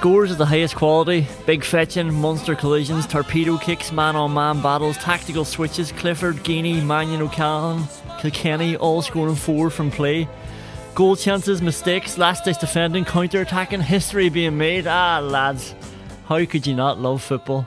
Scores of the highest quality, big fetching, monster collisions, torpedo kicks, man on man battles, tactical switches, Clifford, Geaney, Mannion O'Callaghan, Kilkenny, all scoring four from play. Goal chances, mistakes, last ditch defending, counter attacking, history being made. Ah, lads, how could you not love football?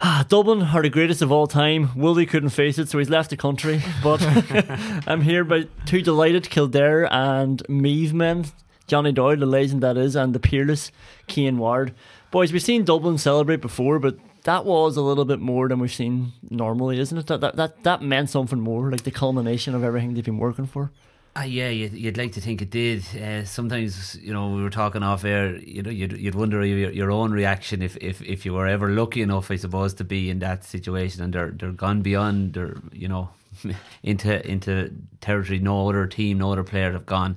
Ah, Dublin are the greatest of all time. Willie couldn't face it, so he's left the country. But I'm here by two delighted Kildare and Meath men. Johnny Doyle, the legend that is, and the peerless Cian Ward. Boys, we've seen Dublin celebrate before, but that was a little bit more than we've seen normally, isn't it? That that that, that meant something more, like the culmination of everything they've been working for. Ah, yeah, you'd, you'd like to think it did. Uh, sometimes, you know, we were talking off air. You know, you'd, you'd wonder your, your own reaction if, if, if you were ever lucky enough, I suppose, to be in that situation, and they're they're gone beyond, they're you know, into into territory no other team, no other player have gone.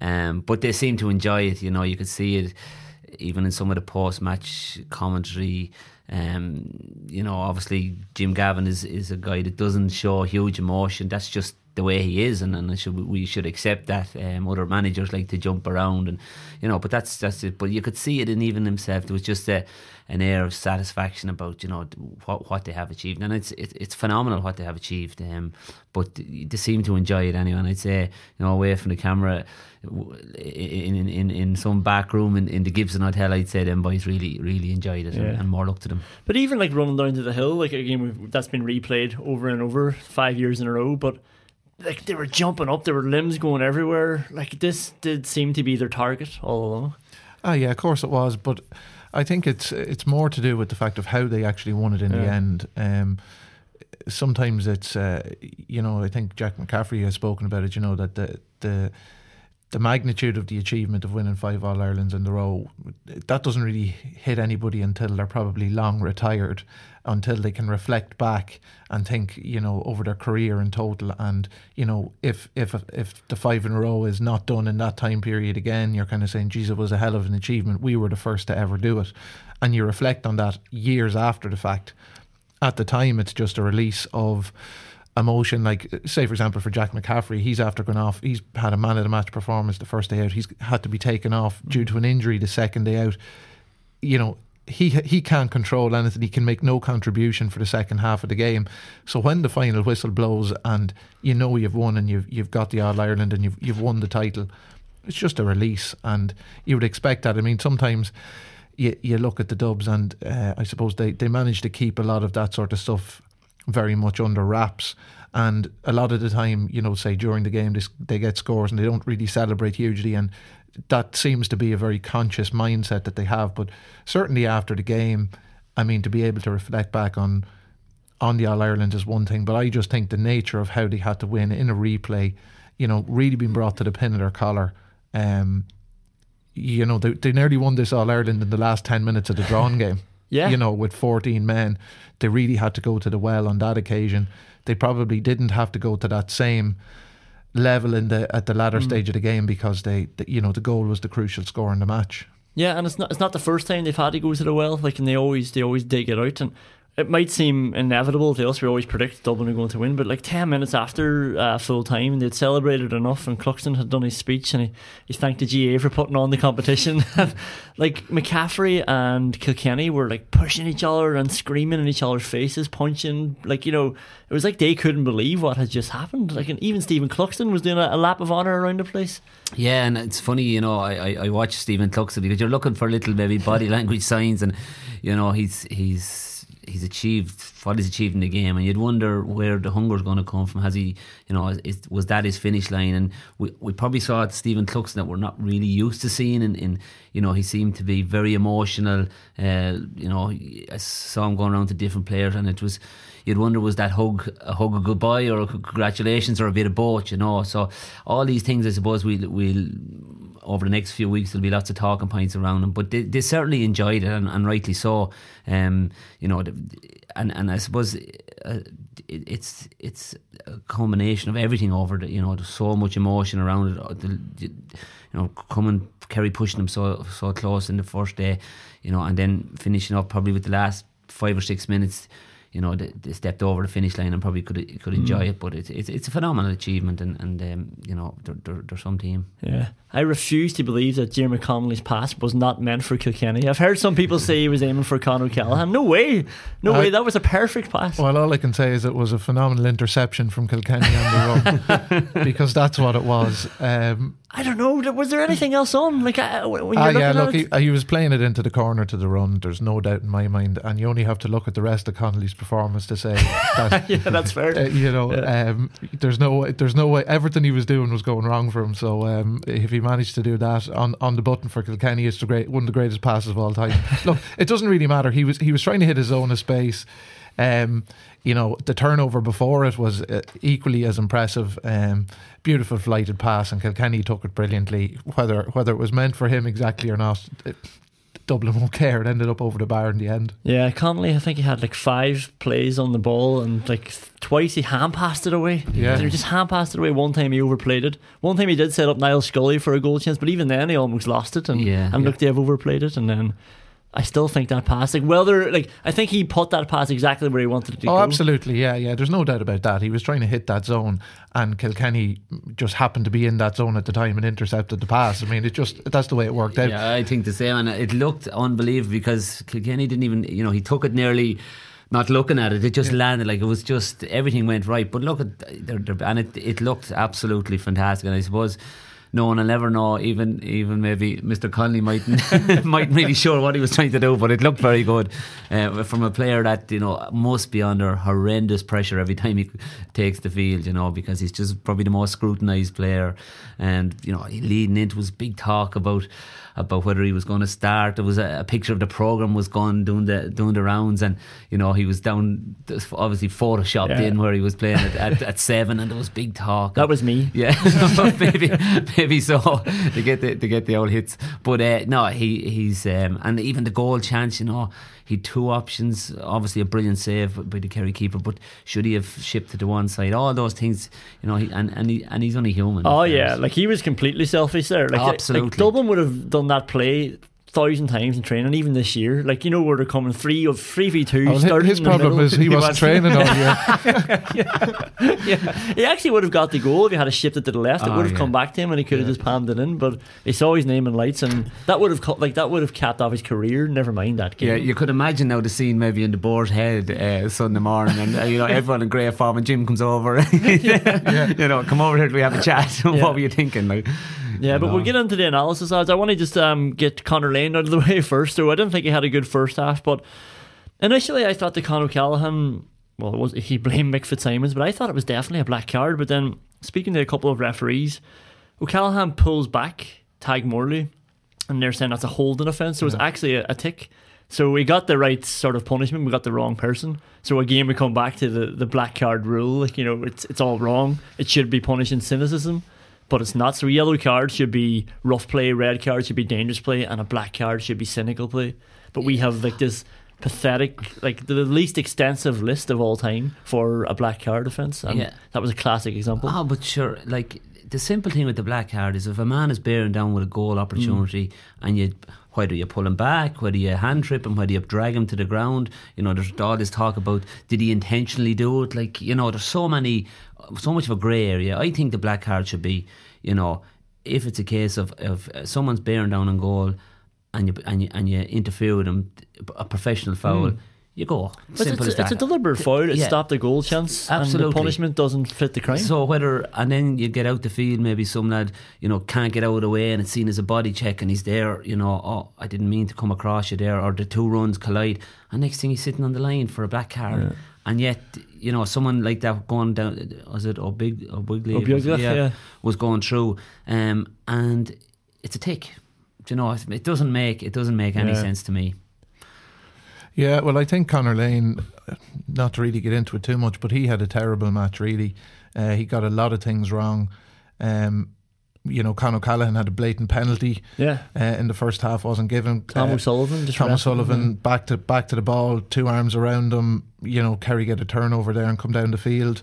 Um, but they seem to enjoy it. You know, you could see it even in some of the post match commentary. Um, you know, obviously Jim Gavin is, is a guy that doesn't show huge emotion. That's just the way he is, and, and should, we should accept that. Um, other managers like to jump around, and you know, but that's that's it. But you could see it in even himself. There was just a, an air of satisfaction about you know what what they have achieved, and it's it, it's phenomenal what they have achieved. Um, but they seem to enjoy it anyway. And I'd say you know away from the camera, in in in, some back room in, in the Gibson Hotel, I'd say them boys really really enjoyed it, and, Yeah. and more luck to them. But even like running down to the hill, like again, we've, that's been replayed over and over, five years in a row. But like they were jumping up, there were limbs going everywhere. Like this did seem to be their target all along. Ah, yeah, of course it was, but I think it's it's more to do with the fact of how they actually won it in the end. Um, sometimes it's uh, you know I think Jack McCaffrey has spoken about it. You know that the the the magnitude of the achievement of winning five All Irelands in a row that doesn't really hit anybody until they're probably long retired, until they can reflect back and think you know over their career in total. And you know if if if the five in a row is not done in that time period again, you're kind of saying, "Jesus, it was a hell of an achievement. We were the first to ever do it." And you reflect on that years after the fact at the time it's just a release of emotion like say for example for Jack McCaffrey he's after going off he's had a man of the match performance the first day out he's had to be taken off due to an injury the second day out. You know he he can't control anything he can make no contribution for the second half of the game. So when the final whistle blows and you know you've won and you've you've got the All Ireland and you've you've won the title it's just a release. And you would expect that. I mean sometimes you, you look at the dubs and uh, I suppose they, they manage to keep a lot of that sort of stuff very much under wraps. And a lot of the time, you know, say during the game, they, get scores and they don't really celebrate hugely. And that seems to be a very conscious mindset that they have. But certainly after the game, I mean, to be able to reflect back on on the All Ireland is one thing, but I just think the nature of how they had to win in a replay, you know, really being brought to the pin of their collar. Um, you know, they, they nearly won this All Ireland in the last 10 minutes of the drawn game. Yeah. You know, with 14 men, they really had to go to the well on that occasion. They probably didn't have to go to that same level in the at the latter mm. stage of the game because they, the, you know, the goal was the crucial score in the match. Yeah, and it's not it's not the first time they've had to go to the well. Like, and they always they always dig it out, and it might seem inevitable to us. We always predict Dublin are going to win, but like ten minutes after uh, full time, they'd celebrated enough, and Cluxton had done his speech, and he, he thanked the GAA for putting on the competition. like McCaffrey and Kilkenny were like pushing each other and screaming in each other's faces, punching. Like you know, it was like they couldn't believe what had just happened. Like, and even Stephen Cluxton was doing a, a lap of honour around the place. Yeah, and it's funny, you know, I, I, I watch Stephen Cluxton because you're looking for little maybe body language signs, and you know he's he's he's achieved what he's achieved in the game, and you'd wonder where the hunger's going to come from. Has he, you know, is, was that his finish line? And we, we probably saw at Stephen Cluxton that we're not really used to seeing. And you know, he seemed to be very emotional. Uh, you know, I saw him going around to different players, and it was you'd wonder was that hug a hug of goodbye or congratulations or a bit of both, you know. So all these things, I suppose, we'll we'll over the next few weeks there'll be lots of talking points around them. But they, they certainly enjoyed it, and, and rightly so. Um, you know, and and I suppose. Uh, it, it's it's a combination of everything over the you know there's so much emotion around it uh, the, you know coming Kerry pushing them so so close in the first day you know and then finishing up probably with the last five or six minutes you know they, they stepped over the finish line and probably could could enjoy it but it's it's, it's a phenomenal achievement and, and um, you know they're, they're, they're some team Yeah. I refuse to believe that Diarmuid Connolly's pass was not meant for Kilkenny. I've heard some people say he was aiming for Con O'Callaghan. No way. No I- way. That was a perfect pass. Well, all I can say is it was a phenomenal interception from Kilkenny on the run because that's what it was. Um, I don't know. Was there anything else on? Like, I, when you're ah, yeah, at look, he, uh, he was playing it into the corner to the run. There's no doubt in my mind, and you only have to look at the rest of Connolly's performance to say that. yeah, that's fair. uh, you know, um, there's no, way- there's no way. Everything he was doing was going wrong for him. So um, if he managed to do that on, on the button for Kilkenny, it's the great one of the greatest passes of all time. Look, it doesn't really matter. He was he was trying to hit his own space. Um, you know, the turnover before it was uh, equally as impressive. Um, beautiful flighted pass, and Kilkenny took it brilliantly. Whether whether it was meant for him exactly or not, it, Dublin won't care. It ended up over the bar in the end. Yeah, Connolly, I think he had like five plays on the ball and like twice he hand passed it away. Yeah. He just hand passed it away. One time he overplayed it. One time he did set up Niall Scully for a goal chance, but even then he almost lost it and, Yeah. and Yeah. looked to have overplayed it. And then I still think that pass, like, whether, like, I think he put that pass exactly where he wanted it to Oh, go. absolutely, yeah, yeah. There's no doubt about that. He was trying to hit that zone, and Kilkenny just happened to be in that zone at the time and intercepted the pass. I mean, it just that's the way it worked out. Yeah, I think the same. And it looked unbelievable because Kilkenny didn't even, you know, he took it nearly not looking at it. It just landed like it was just everything went right. But look at, they're, they're, and it, it looked absolutely fantastic. And I suppose no one will ever know. Even even maybe Mr. Conley mightn't mightn't really sure what he was trying to do, but it looked very good uh, from a player that you know must be under horrendous pressure every time he takes the field. You know because he's just probably the most scrutinised player, and you know leading into his big talk about about whether he was going to start. There was a, a picture of the program was gone doing the doing the rounds, and you know he was down obviously photoshopped Yeah. in where he was playing at, at, at seven, and there was big talk. That was me. Yeah, maybe maybe so to get the to get the old hits. But uh, no, he he's um, and even the goal chance, you know, he had two options. Obviously, a brilliant save by the Kerry keeper, but should he have shipped it to the one side? All those things, you know, he, and and he, and he's only human. Oh yeah, like he was completely selfish there. Like, Absolutely. like Dublin would have done that play thousand times in training, even this year. Like you know where they're coming three of three v two. Oh, his problem is he wasn't was- training all year. yeah, he actually would have got the goal if he had shipped it to the left. It Oh, would have yeah. come back to him, and he could have just palmed it in. But he saw his name in lights, and that would have cut, like that would have capped off his career. Never mind that game. Yeah, you could imagine now the scene maybe in the board head uh, Sunday morning, and uh, you know everyone in great form, and Jim comes over. You know, come over here. Do we have a chat? Yeah. what were you thinking? Like, Yeah, but we'll get into the analysis odds. I want to just um, get Conor Lane out of the way first. So I didn't think he had a good first half, but initially I thought the Con O'Callaghan well, it was he blamed Mick Fitzsimons, but I thought it was definitely a black card. But then speaking to a couple of referees, O'Callaghan pulls back Tadhg Morley, and they're saying that's a holding offence. So it's actually a, a tick. So we got the right sort of punishment. We got the wrong person. So again, we come back to the, the black card rule. Like you know, it's it's all wrong. It should be punishing cynicism, but it's not. So a yellow card should be rough play, red card should be dangerous play, and a black card should be cynical play. But we have like this pathetic, like the least extensive list of all time for a black card offence, and Yeah. that was a classic example. Oh, but sure, like the simple thing with the black card is if a man is bearing down with a goal opportunity mm. and you whether you pull him back, whether you hand trip him, whether you drag him to the ground, you know, there's all this talk about did he intentionally do it? Like, you know, there's so many so much of a grey area. I think the black card should be, you know, if it's a case of, of uh, someone's bearing down on goal and you and you and you interfere with them, a professional foul, you go. But Simple it's, as that. it's a deliberate foul. It Yeah. stopped the goal chance, and Absolutely. the punishment doesn't fit the crime. So whether and then you get out the field, maybe some lad you know can't get out of the way, and it's seen as a body check, and he's there. You know, oh, I didn't mean to come across you there, or the two runs collide, and next thing he's sitting on the line for a black card, and yet you know someone like that going down was it Obig Obigley Obiogla, yeah. was going through, um, and it's a tick. Do you know, it doesn't make it doesn't make any Yeah. sense to me. Yeah, well, I think Conor Lane, not to really get into it too much, but he had a terrible match, really. Uh, he got a lot of things wrong. Um, you know, Con O'Callaghan had a blatant penalty yeah, uh, in the first half, wasn't given. Tom Uh, O'Sullivan just Tom O'Sullivan back to back to the ball, two arms around him. You know, Kerry get a turnover there and come down the field.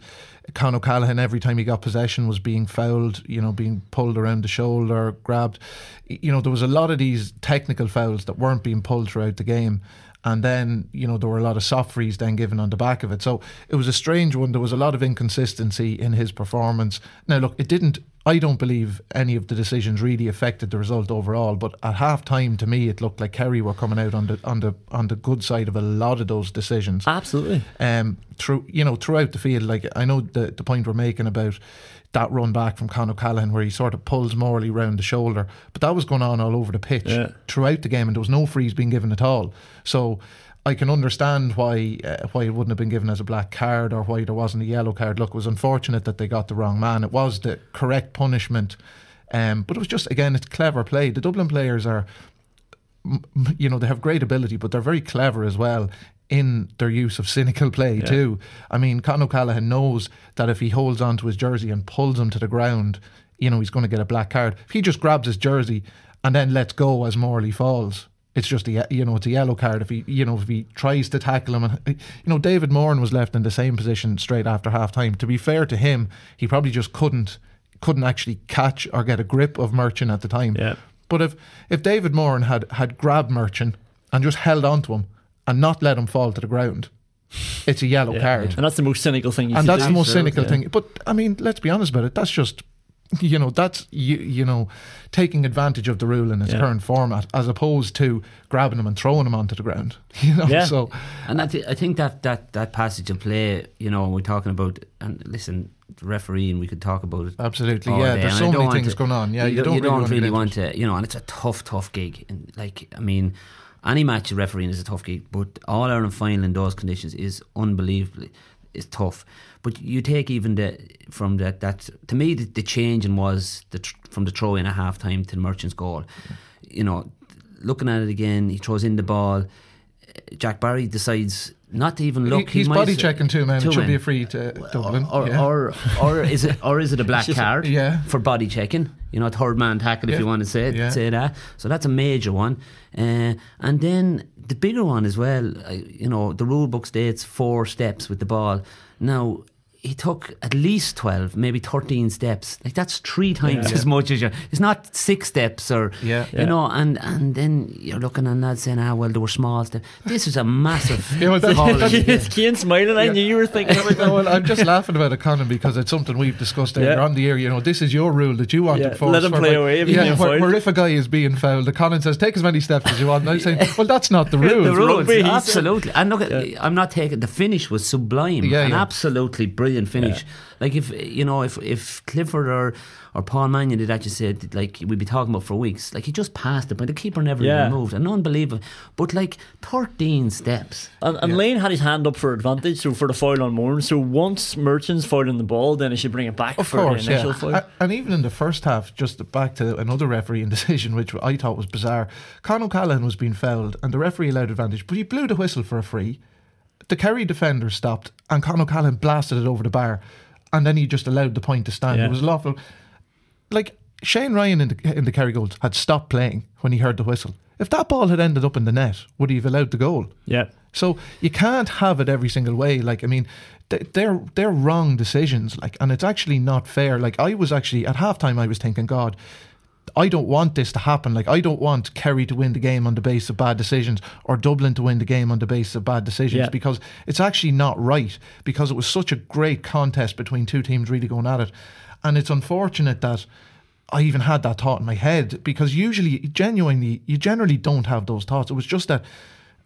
Con O'Callaghan, every time he got possession, was being fouled. You know, being pulled around the shoulder, grabbed. You know, there was a lot of these technical fouls that weren't being pulled throughout the game. And then, you know, there were a lot of soft frees then given on the back of it. So it was a strange one. There was a lot of inconsistency in his performance. Now, look, it didn't, I don't believe any of the decisions really affected the result overall. But at half time, to me, it looked like Kerry were coming out on the, on the, on the good side of a lot of those decisions Absolutely. um, through you know throughout the field. Like I know the the point we're making about that run back from Con O'Callaghan where he sort of pulls Morley round the shoulder, but that was going on all over the pitch Yeah. throughout the game, and there was no freeze being given at all. So. I can understand why uh, why it wouldn't have been given as a black card or why there wasn't a yellow card. Look, it was unfortunate that they got the wrong man. It was the correct punishment, um, but it was just again it's clever play. The Dublin players are you know they have great ability, but they're very clever as well in their use of cynical play too. I mean, Con O'Callaghan knows that if he holds onto his jersey and pulls him to the ground, you know he's going to get a black card. If he just grabs his jersey and then lets go as Morley falls. It's just a you know it's a yellow card if he you know if he tries to tackle him and uh, you know David Moran was left in the same position straight after half time. To be fair to him, he probably just couldn't couldn't actually catch or get a grip of Murchan at the time. Yeah. But if if David Moran had had grabbed Murchan and just held on to him and not let him fall to the ground, it's a yellow Yeah. card. And that's the most cynical thing you And that's do. the most Absolutely, cynical yeah. thing. But I mean, let's be honest about it. That's just you know that's you you know taking advantage of the rule in its Yeah. current format as opposed to grabbing him and throwing him onto the ground. You know, Yeah. so And I, th- I think that, that, that passage of play, you know, we're talking about, and listen, refereeing, we could talk about it. Absolutely, yeah, day, there's and so many things to- going on. Yeah, you you, don't you really don't want to really want to, you know, and it's a tough, tough gig. And like, I mean, any match of refereeing is a tough gig, but All Ireland final in those conditions is unbelievably is tough. But you take even the from that that to me the, the changing was the tr- from the throw in at half time to the Murchan's goal. You know, looking at it again, he throws in the ball. Jack Barry decides not to even look. he, he's might body s- checking too, man. two It should be men. a free to Dublin. Or, yeah. or or is it or is it a black card? Yeah. For body checking, you know, third man tackle if Yeah. you want to say it, Yeah. say that. So that's a major one. Uh, and then the bigger one as well. uh, You know, the rule book states four steps with the ball. Now. He took at least twelve, maybe thirteen steps. Like that's three times as much as you. It's not six steps or Yeah. you know. And and then you're looking at lads saying, ah, well, there were small steps. This was a massive. Yeah, well, that's- fall. that's- Cian smiling. I knew you were thinking about that well, I'm just laughing about it, Conan, because it's something we've discussed earlier Yeah. on the air. You know, this is your rule that you want Yeah, to force. let him for- play away if yeah, being where, where if a guy is being fouled, the Conan says, take as many steps as you want. And I'm saying, well, that's not the rule. the rules, rugby, he said. absolutely. And look, at, I'm not taking the finish was sublime Yeah, and yeah. absolutely brilliant. Brilliant finish. Like if you know if if Clifford or or Paul Mannion did that, you said like we'd be talking about for weeks. Like he just passed it, but the keeper never Yeah. even moved, and unbelievable. But like thirteen steps. And, and Lane had his hand up for advantage, so for the foul on Moore. So once Murchan's fouling the ball, then he should bring it back Of for course, the initial yeah. foul. And even in the first half, just back to another refereeing decision, which I thought was bizarre. Con O'Callaghan was being fouled, and the referee allowed advantage, but he blew the whistle for a free. The Kerry defender stopped, and Con O'Callaghan blasted it over the bar, and then he just allowed the point to stand. Yeah. It was lawful. Like Shane Ryan in the in the Kerry goals had stopped playing when he heard the whistle. If that ball had ended up in the net, would he have allowed the goal? yeah. So you can't have it every single way. Like I mean, they're they're wrong decisions. Like, and it's actually not fair. Like I was actually at halftime, I was thinking, God, I don't want this to happen. Like I don't want Kerry to win the game on the basis of bad decisions, or Dublin to win the game on the basis of bad decisions, Yeah. because it's actually not right. Because it was such a great contest between two teams really going at it, and it's unfortunate that. I even had that thought in my head because usually, genuinely, you generally don't have those thoughts. It was just that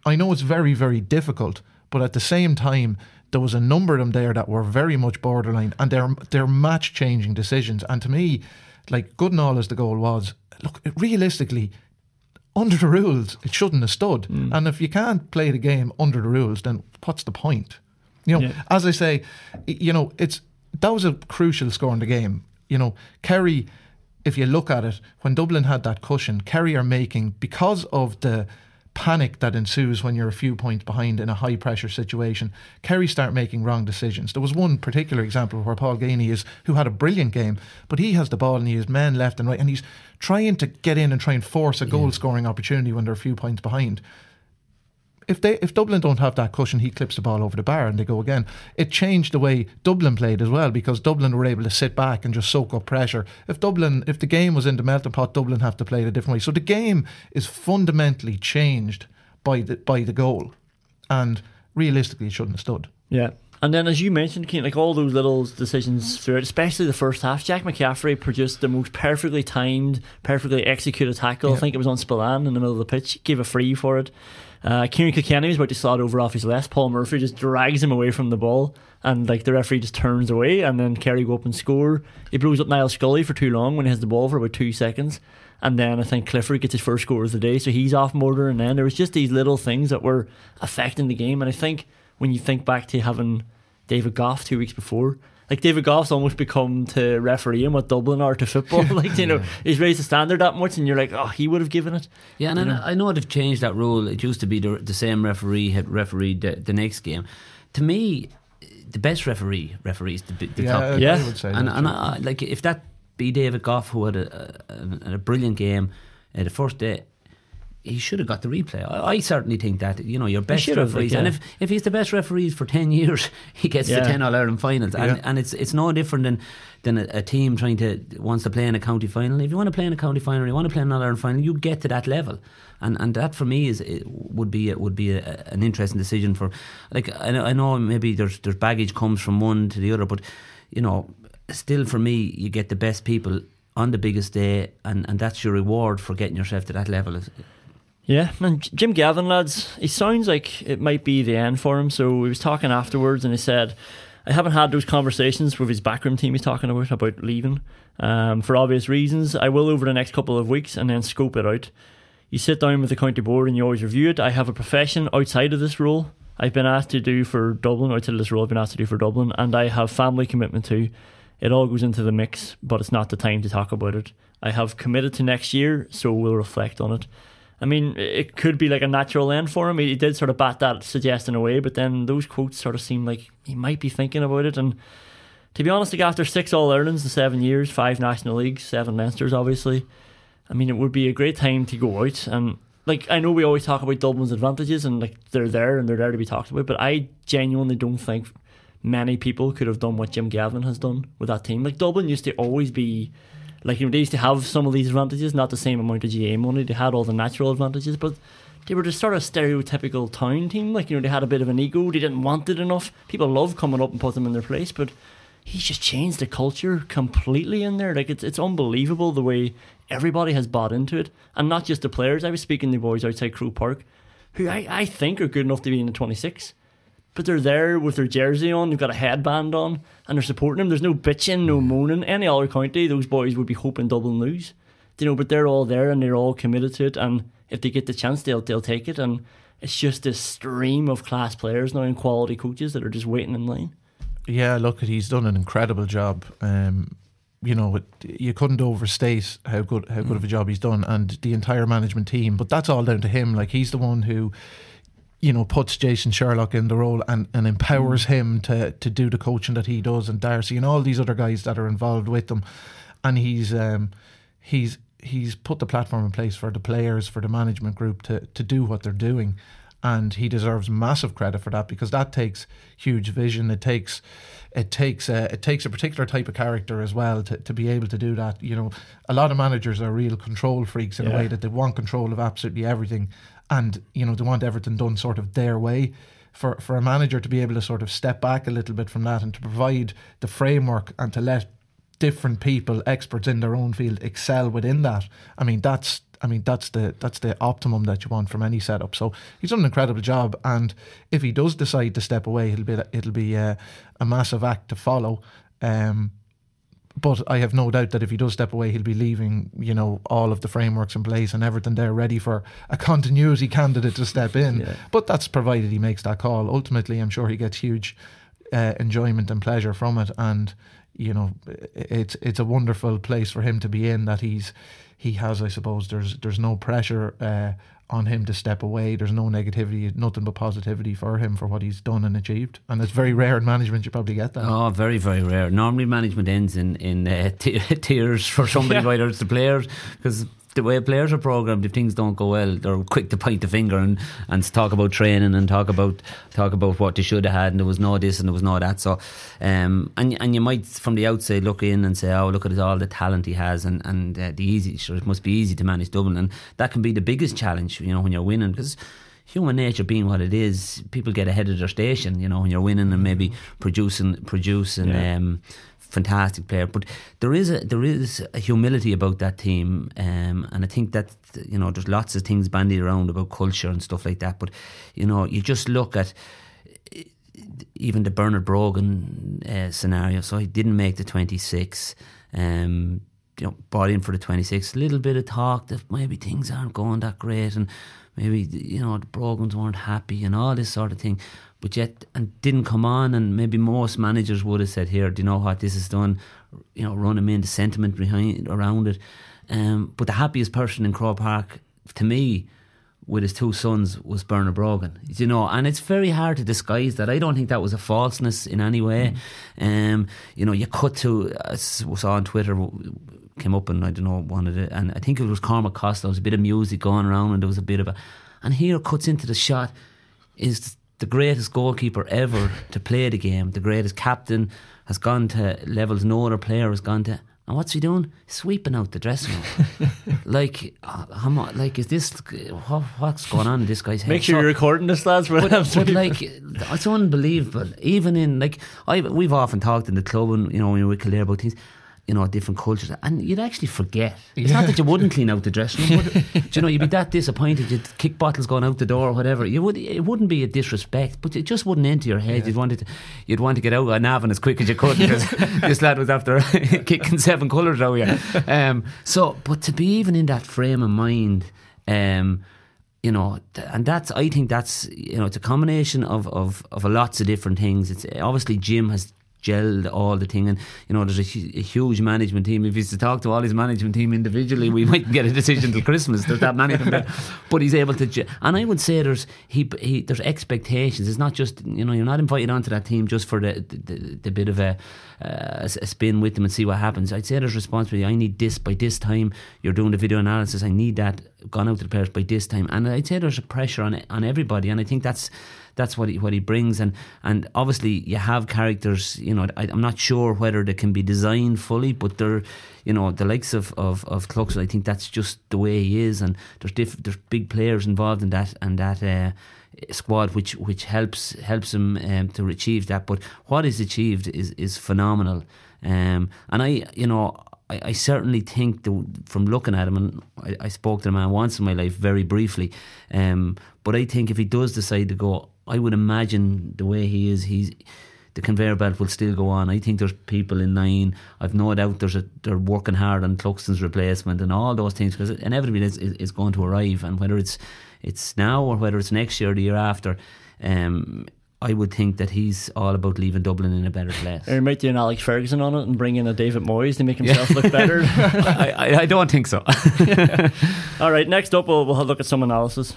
I know it's very, very difficult, but at the same time, there was a number of them there that were very much borderline, and they're they're match changing decisions. And to me, like good and all as the goal was, look realistically, under the rules, it shouldn't have stood. Mm. And if you can't play the game under the rules, then what's the point? You know, Yeah. as I say, you know, it's that was a crucial score in the game. You know, Kerry, if you look at it, when Dublin had that cushion, Kerry are making because of the panic that ensues when you're a few points behind in a high pressure situation. Kerry start making wrong decisions. There was one particular example where Paul Geaney is who had a brilliant game, but he has the ball and he has men left and right, and he's trying to get in and try and force a goal scoring opportunity when they're a few points behind if they if Dublin don't have that cushion, he clips the ball over the bar and they go again. It changed the way Dublin played as well because Dublin were able to sit back and just soak up pressure. If Dublin, if the game was in the melting pot, Dublin have to play it a different way. So the game is fundamentally changed by the by the goal, and realistically, it shouldn't have stood. Yeah. And then, as you mentioned, Cian, like all those little decisions throughout, especially the first half, Jack McCaffrey produced the most perfectly timed, perfectly executed tackle. I think it was on Spillane in the middle of the pitch, gave a free for it. Uh, Ciarán Kilkenny was about to slide over off his left. Paul Murphy just drags him away from the ball, and like the referee just turns away, and then Kerry go up and score. He blows up Niall Scully for too long when he has the ball for about two seconds. And then I think Clifford gets his first score of the day, so he's off Mortar. And then there was just these little things that were affecting the game. And I think when you think back to having David Gough two weeks before, like David Gough's almost become to refereeing what Dublin are to football. like you know, he's raised the standard that much, and you're like, oh, he would have given it. Yeah, and I, know, I know they've changed that rule. It used to be the, the same referee had refereed the, the next game. To me, the best referee referees the, the Yeah, top. I- Yeah. I would say and and. I, like if that be David Gough who had a, a, a brilliant game uh, the first day. He should have got the replay. I, I certainly think that you know your best have, like, referees, and if, if he's the best referees for ten years, he gets Yeah. the ten All Ireland finals, and, Yeah. and it's it's no different than than a, a team trying to wants to play in a county final. If you want to play in a county final, you want to play in an All Ireland final, you get to that level, and and that for me is would be would be a, an interesting decision for like I know, I know maybe there's there's baggage comes from one to the other, but you know still for me you get the best people on the biggest day, and and that's your reward for getting yourself to that level. Yeah, and Jim Gavin, lads, he sounds like it might be the end for him. So he was talking afterwards, and he said, "I haven't had those conversations with his backroom team. He's talking about about leaving um, for obvious reasons. I will over the next couple of weeks, and then scope it out. You sit down with the county board and you always review it. I have a profession outside of this role. I've been asked to do for Dublin outside of this role. I've been asked to do for Dublin, and I have family commitment too. It all goes into the mix, but it's not the time to talk about it. I have committed to next year, so we'll reflect on it." I mean, it could be like a natural end for him. He did sort of bat that suggestion away, but then those quotes sort of seem like he might be thinking about it. And to be honest, like after six All Irelands in seven years, five National Leagues, seven Leinsters, obviously, I mean, it would be a great time to go out. And like, I know we always talk about Dublin's advantages and like they're there and they're there to be talked about, but I genuinely don't think many people could have done what Jim Gavin has done with that team. Like, Dublin used to always be like you know, they used to have some of these advantages, not the same amount of GAA money. They had all the natural advantages, but they were just sort of stereotypical town team. Like you know, they had a bit of an ego. They didn't want it enough. People love coming up and put them in their place, but he's just changed the culture completely in there. Like it's it's unbelievable the way everybody has bought into it, and not just the players. I was speaking to the boys outside Croke Park, who I, I think are good enough to be in the twenty six. But they're there with their jersey on. They've got a headband on, and they're supporting him. There's no bitching, no moaning. Any other county, those boys would be hoping Dublin lose. You know, but they're all there and they're all committed to it. And if they get the chance, they'll they'll take it. And it's just this stream of class players now and quality coaches that are just waiting in line. Yeah, look, he's done an incredible job. Um, you know, it, you couldn't overstate how good how good of a job he's done, and the entire management team. But that's all down to him. Like he's the one who, you know, puts Jason Sherlock in the role and, and empowers him to to do the coaching that he does, and Darcy and all these other guys that are involved with them. And he's um, he's he's put the platform in place for the players, for the management group to to do what they're doing. And he deserves massive credit for that because that takes huge vision. It takes it takes a, it takes a particular type of character as well to, to be able to do that. You know, a lot of managers are real control freaks in a way that they want control of absolutely everything, and you know they want everything done sort of their way. For for a manager to be able to sort of step back a little bit from that and to provide the framework and to let different people, experts in their own field, excel within that. I mean, that's I mean that's the that's the optimum that you want from any setup. So he's done an incredible job, and if he does decide to step away, it'll be it'll be uh, a massive act to follow. Um, but I have no doubt that if he does step away, he'll be leaving, you know, all of the frameworks in place and everything there ready for a continuity candidate to step in. Yeah. But that's provided he makes that call. Ultimately, I'm sure he gets huge uh, enjoyment and pleasure from it, and you know, it's it's a wonderful place for him to be in. That he's he has, I suppose, there's there's no pressure. Uh, on him to step away, there's no negativity, nothing but positivity for him for what he's done and achieved, and it's very rare in management. You probably get that. Oh, very, very rare. Normally, management ends in in uh, te- tears for somebody, Yeah. whether it's the players, because the way players are programmed, if things don't go well, they're quick to point the finger and, and talk about training and talk about talk about what they should have had, and there was no this and there was no that. So, um, and and you might from the outside look in and say, oh, look at all the talent he has, and and uh, the easy, sure, it must be easy to manage Dublin, and that can be the biggest challenge, you know, when you're winning, because human nature being what it is, people get ahead of their station. You know, when you're winning and maybe producing producing Yeah. um, fantastic player. But there is a there is a humility about that team, um, and I think that you know there's lots of things bandied around about culture and stuff like that. But you know, you just look at even the Bernard Brogan uh, scenario. So he didn't make the 26. Um, you know, brought in for the 26. A little bit of talk that maybe things aren't going that great, and maybe you know the Brogans weren't happy and all this sort of thing. But yet, and didn't come on, and maybe most managers would have said, "Here, do you know what this is done? You know, run him in the sentiment behind around it." Um, but the happiest person in Croke Park, to me, with his two sons was Bernard Brogan. You know, and it's very hard to disguise that. I don't think that was a falseness in any way. Um, you know, you cut to I saw on Twitter came up and I don't know one of it, and I think it was Cormac Costa. There was a bit of music going around, and there was a bit of a, and here cuts into the shot is the greatest goalkeeper ever to play the game. The greatest captain has gone to levels no other player has gone to. And what's he doing? Sweeping out the dressing room. like, how much, like is this? What, what's going on in this guy's head? Make sure So- you're recording this, lads. but, but like it's unbelievable. Even in like I we've often talked in the club and you know when you're clear about things, you know different cultures, and you'd actually forget. It's not that you wouldn't clean out the dressing room. Do you know you'd be that disappointed. You'd kick bottles going out the door or whatever. You would. It wouldn't be a disrespect, but it just wouldn't enter your head. You'd want it. You'd want to get out of Navan as quick as you could because this lad was after kicking seven colours out here. Um, so, but to be even in that frame of mind. Um, you know, and that's I think that's you know it's a combination of of of lots of different things. It's obviously Jim has gelled all the thing, and you know there's a, a huge management team. If he's to talk to all his management team individually, we might get a decision till Christmas. There's that many of them, but he's able to. And I would say there's he, he there's expectations. It's not just you know you're not invited onto that team just for the the, the, bit of a, uh, a spin with them and see what happens. I'd say there's responsibility. I need this by this time. You're doing the video analysis. I need that gone out to the players by this time. And I'd say there's a pressure on on everybody. And I think that's that's what he, what he brings. And and obviously you have characters. You know, I, I'm not sure whether they can be designed fully, but they're you know the likes of of of Cluxton. I think that's just the way he is. And there's diff, there's big players involved in that and that. Uh, squad which which helps helps him um, to achieve that but what is achieved is is phenomenal um, and I you know I, I certainly think the, from looking at him, and I, I spoke to the man once in my life very briefly, um, but I think if he does decide to go, I would imagine the way he is, he's the conveyor belt will still go on. I think there's people in line. I've no doubt there's a, they're working hard on Cluxton's replacement and all those things because inevitably it's, it's going to arrive. And whether it's it's now or whether it's next year or the year after, um, I would think that he's all about leaving Dublin in a better place. Or you might do an Alex Ferguson on it and bring in a David Moyes to make himself look better. I, I, I don't think so. All right, next up, we'll, we'll look at some analysis.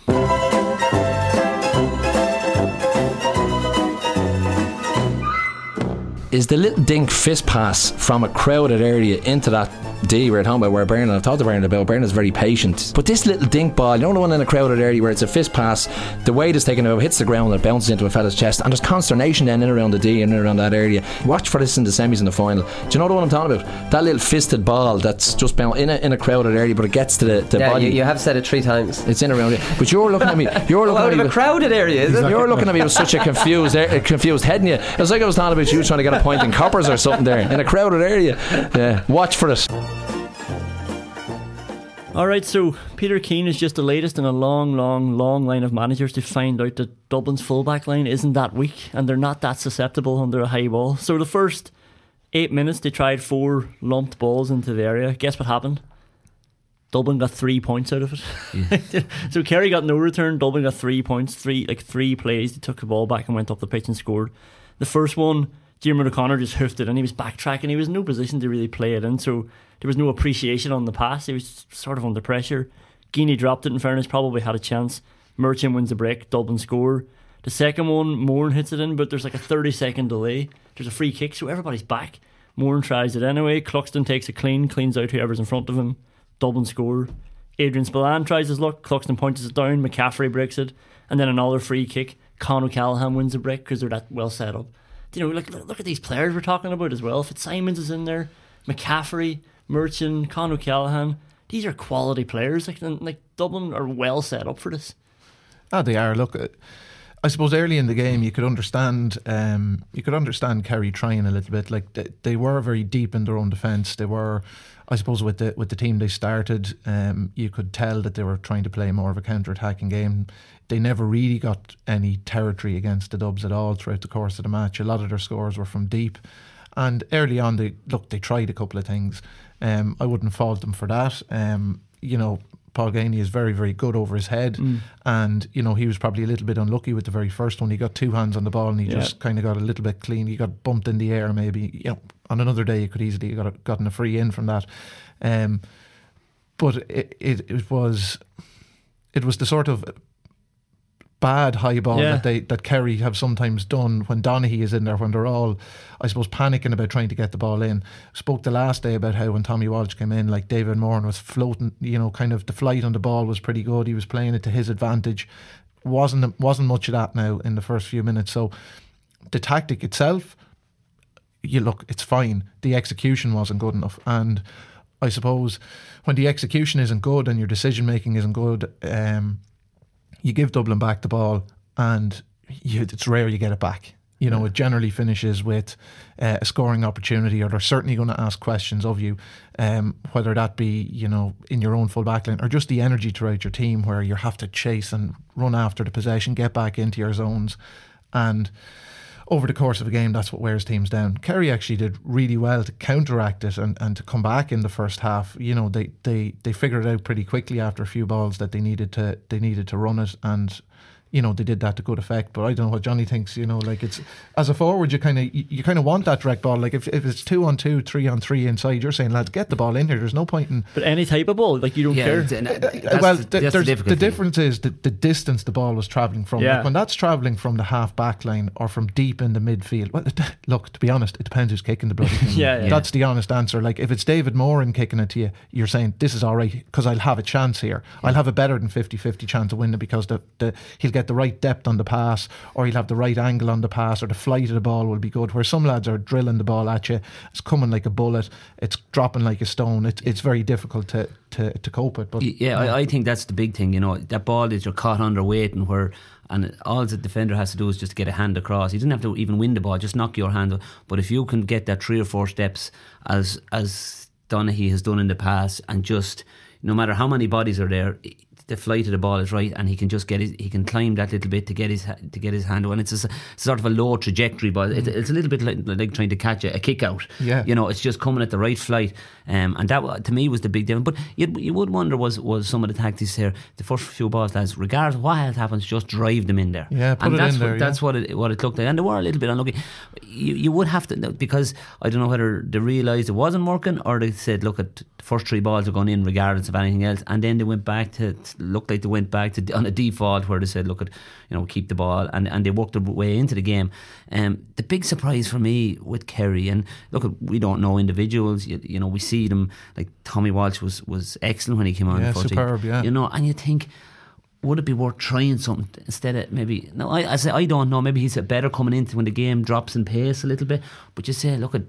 is the little dink fist pass from a crowded area into that D we're talking about where Bernard I've talked to Bernard about Bernard's very patient but this little dink ball you know the one in a crowded area where it's a fist pass the weight is taken over hits the ground and it bounces into a fella's chest and there's consternation then in around the D and in around that area watch for this in the semis and the final do you know the one I'm talking about that little fisted ball that's just bounced in a, in a crowded area but it gets to the, the Yeah, body you, you have said it three times. it's in around it but you're looking at me you're looking Well, at out me of a with- crowded area, it? you're looking at me with such a confused, a confused head in you. It was like I was talking about you trying to get a point in coppers or something there in a crowded area. Yeah, watch for it. All right, so Peter Keane is just the latest in a long, long, long line of managers to find out that Dublin's fullback line isn't that weak and they're not that susceptible under a high ball. So the first eight minutes, they tried four lumped balls into the area. Guess what happened? Dublin got three points out of it. so Kerry got no return. Dublin got three points, three like three plays. They took the ball back and went up the pitch and scored. The first one, Diarmuid O'Connor just hoofed it and he was backtracking. He was in no position to really play it in, so there was no appreciation on the pass. He was sort of under pressure. Geaney dropped it. In fairness, probably had a chance. Murchan wins the break. Dublin score. The second one, Moran hits it in, but there's like a 30 second delay. There's a free kick, so everybody's back. Moran tries it anyway. Cluxton takes a clean, cleans out whoever's in front of him. Dublin score. Adrian Spillane tries his luck. Cluxton points it down. McCaffrey breaks it, and then another free kick. Con O'Callaghan wins the break because they're that well set up. You know, look, look at these players we're talking about as well. Fitzsimons is in there. McCaffrey, Murchan, Con O'Callaghan. These are quality players. Like, like Dublin are well set up for this. Ah, they are. Look, uh, I suppose early in the game you could understand. Um, you could understand Kerry trying a little bit. Like they, they were very deep in their own defence. They were, I suppose, with the with the team they started, um, you could tell that they were trying to play more of a counter-attacking game. They never really got any territory against the Dubs at all throughout the course of the match. A lot of their scores were from deep, and early on they look they tried a couple of things. Um, I wouldn't fault them for that. Um, you know, Paul Geaney is very, very good over his head. And, you know, he was probably a little bit unlucky with the very first one. He got two hands on the ball and he Yeah. just kind of got a little bit clean. He got bumped in the air, maybe. You know, on another day, he could easily have got a, gotten a free in from that. Um, but it, it, it was it was the sort of bad high ball Yeah. that they that Kerry have sometimes done when Donaghy is in there when they're all I suppose panicking about trying to get the ball in. Spoke the last day about how when Tommy Walsh came in, like David Moran was floating, you know, kind of the flight on the ball was pretty good. He was playing it to his advantage. Wasn't wasn't much of that now in the first few minutes. So the tactic itself, you look, it's fine. The execution wasn't good enough, and I suppose when the execution isn't good and your decision making isn't good, um, you give Dublin back the ball, and you, it's rare you get it back. You know, it generally finishes with uh, a scoring opportunity, or they're certainly going to ask questions of you, um, whether that be you know in your own full back line or just the energy throughout your team, where you have to chase and run after the possession, get back into your zones, and over the course of a game, that's what wears teams down. Kerry actually did really well to counteract it and, and to come back in the first half. You know, they, they, they figured out pretty quickly after a few balls that they needed to they needed to run it and you know they did that to good effect. But I don't know what Johnny thinks. You know, like it's as a forward, you kind of you, you kind of want that direct ball. Like if, if it's two on two, three on three inside, you're saying lads get the ball in here. There's no point in But any type of ball, like you don't Yeah, care. and- and uh, that's well, the- that's the there's, the, difficult difference is the, the distance the ball was travelling from. Yeah. Like when that's travelling from the half back line or from deep in the midfield, well, look, to be honest, it depends who's kicking the bloody thing. Yeah, yeah. That's the honest answer. Like if it's David Moran kicking it to you, you're saying this is all right because I'll have a chance here. I'll have a better than 50-50 chance of winning because the, the he'll get the right depth on the pass or he'll have the right angle on the pass or the flight of the ball will be good. Where some lads are drilling the ball at you, it's coming like a bullet, it's dropping like a stone. It's it's very difficult to, to, to cope with. But Yeah, I, I think that's the big thing. You know, that ball that you're caught underweight and where, and all the defender has to do is just get a hand across. He doesn't have to even win the ball, just knock your hand. But if you can get that three or four steps as as Donaghy has done in the past, and just no matter how many bodies are there, the flight of the ball is right, and he can just get his, he can climb that little bit to get his to get his hand on. It's a sort of a low trajectory, but it's, it's a little bit like, like trying to catch a, a kick out. Yeah. you know, it's just coming at the right flight, um, and that to me was the big difference. But you, you would wonder was was some of the tactics here, the first few balls, lads, regardless of what else happens, just drive them in there. Yeah, put and it that's in what, there, yeah. That's what it what it looked like, and they were a little bit unlucky. You, you would have to because I don't know whether they realised it wasn't working or they said, look, at the first three balls are going in regardless of anything else, and then they went back to to look like they went back to on a default where they said, look, at you know, keep the ball, and, and they worked their way into the game. Um, the big surprise for me with Kerry, and look, at we don't know individuals. You, you know, we see them like Tommy Walsh was was excellent when he came on. Yeah, superb, yeah. You know, and you think would it be worth trying something instead of maybe no I, I say I don't know maybe he's a better coming into when the game drops in pace a little bit but you say look at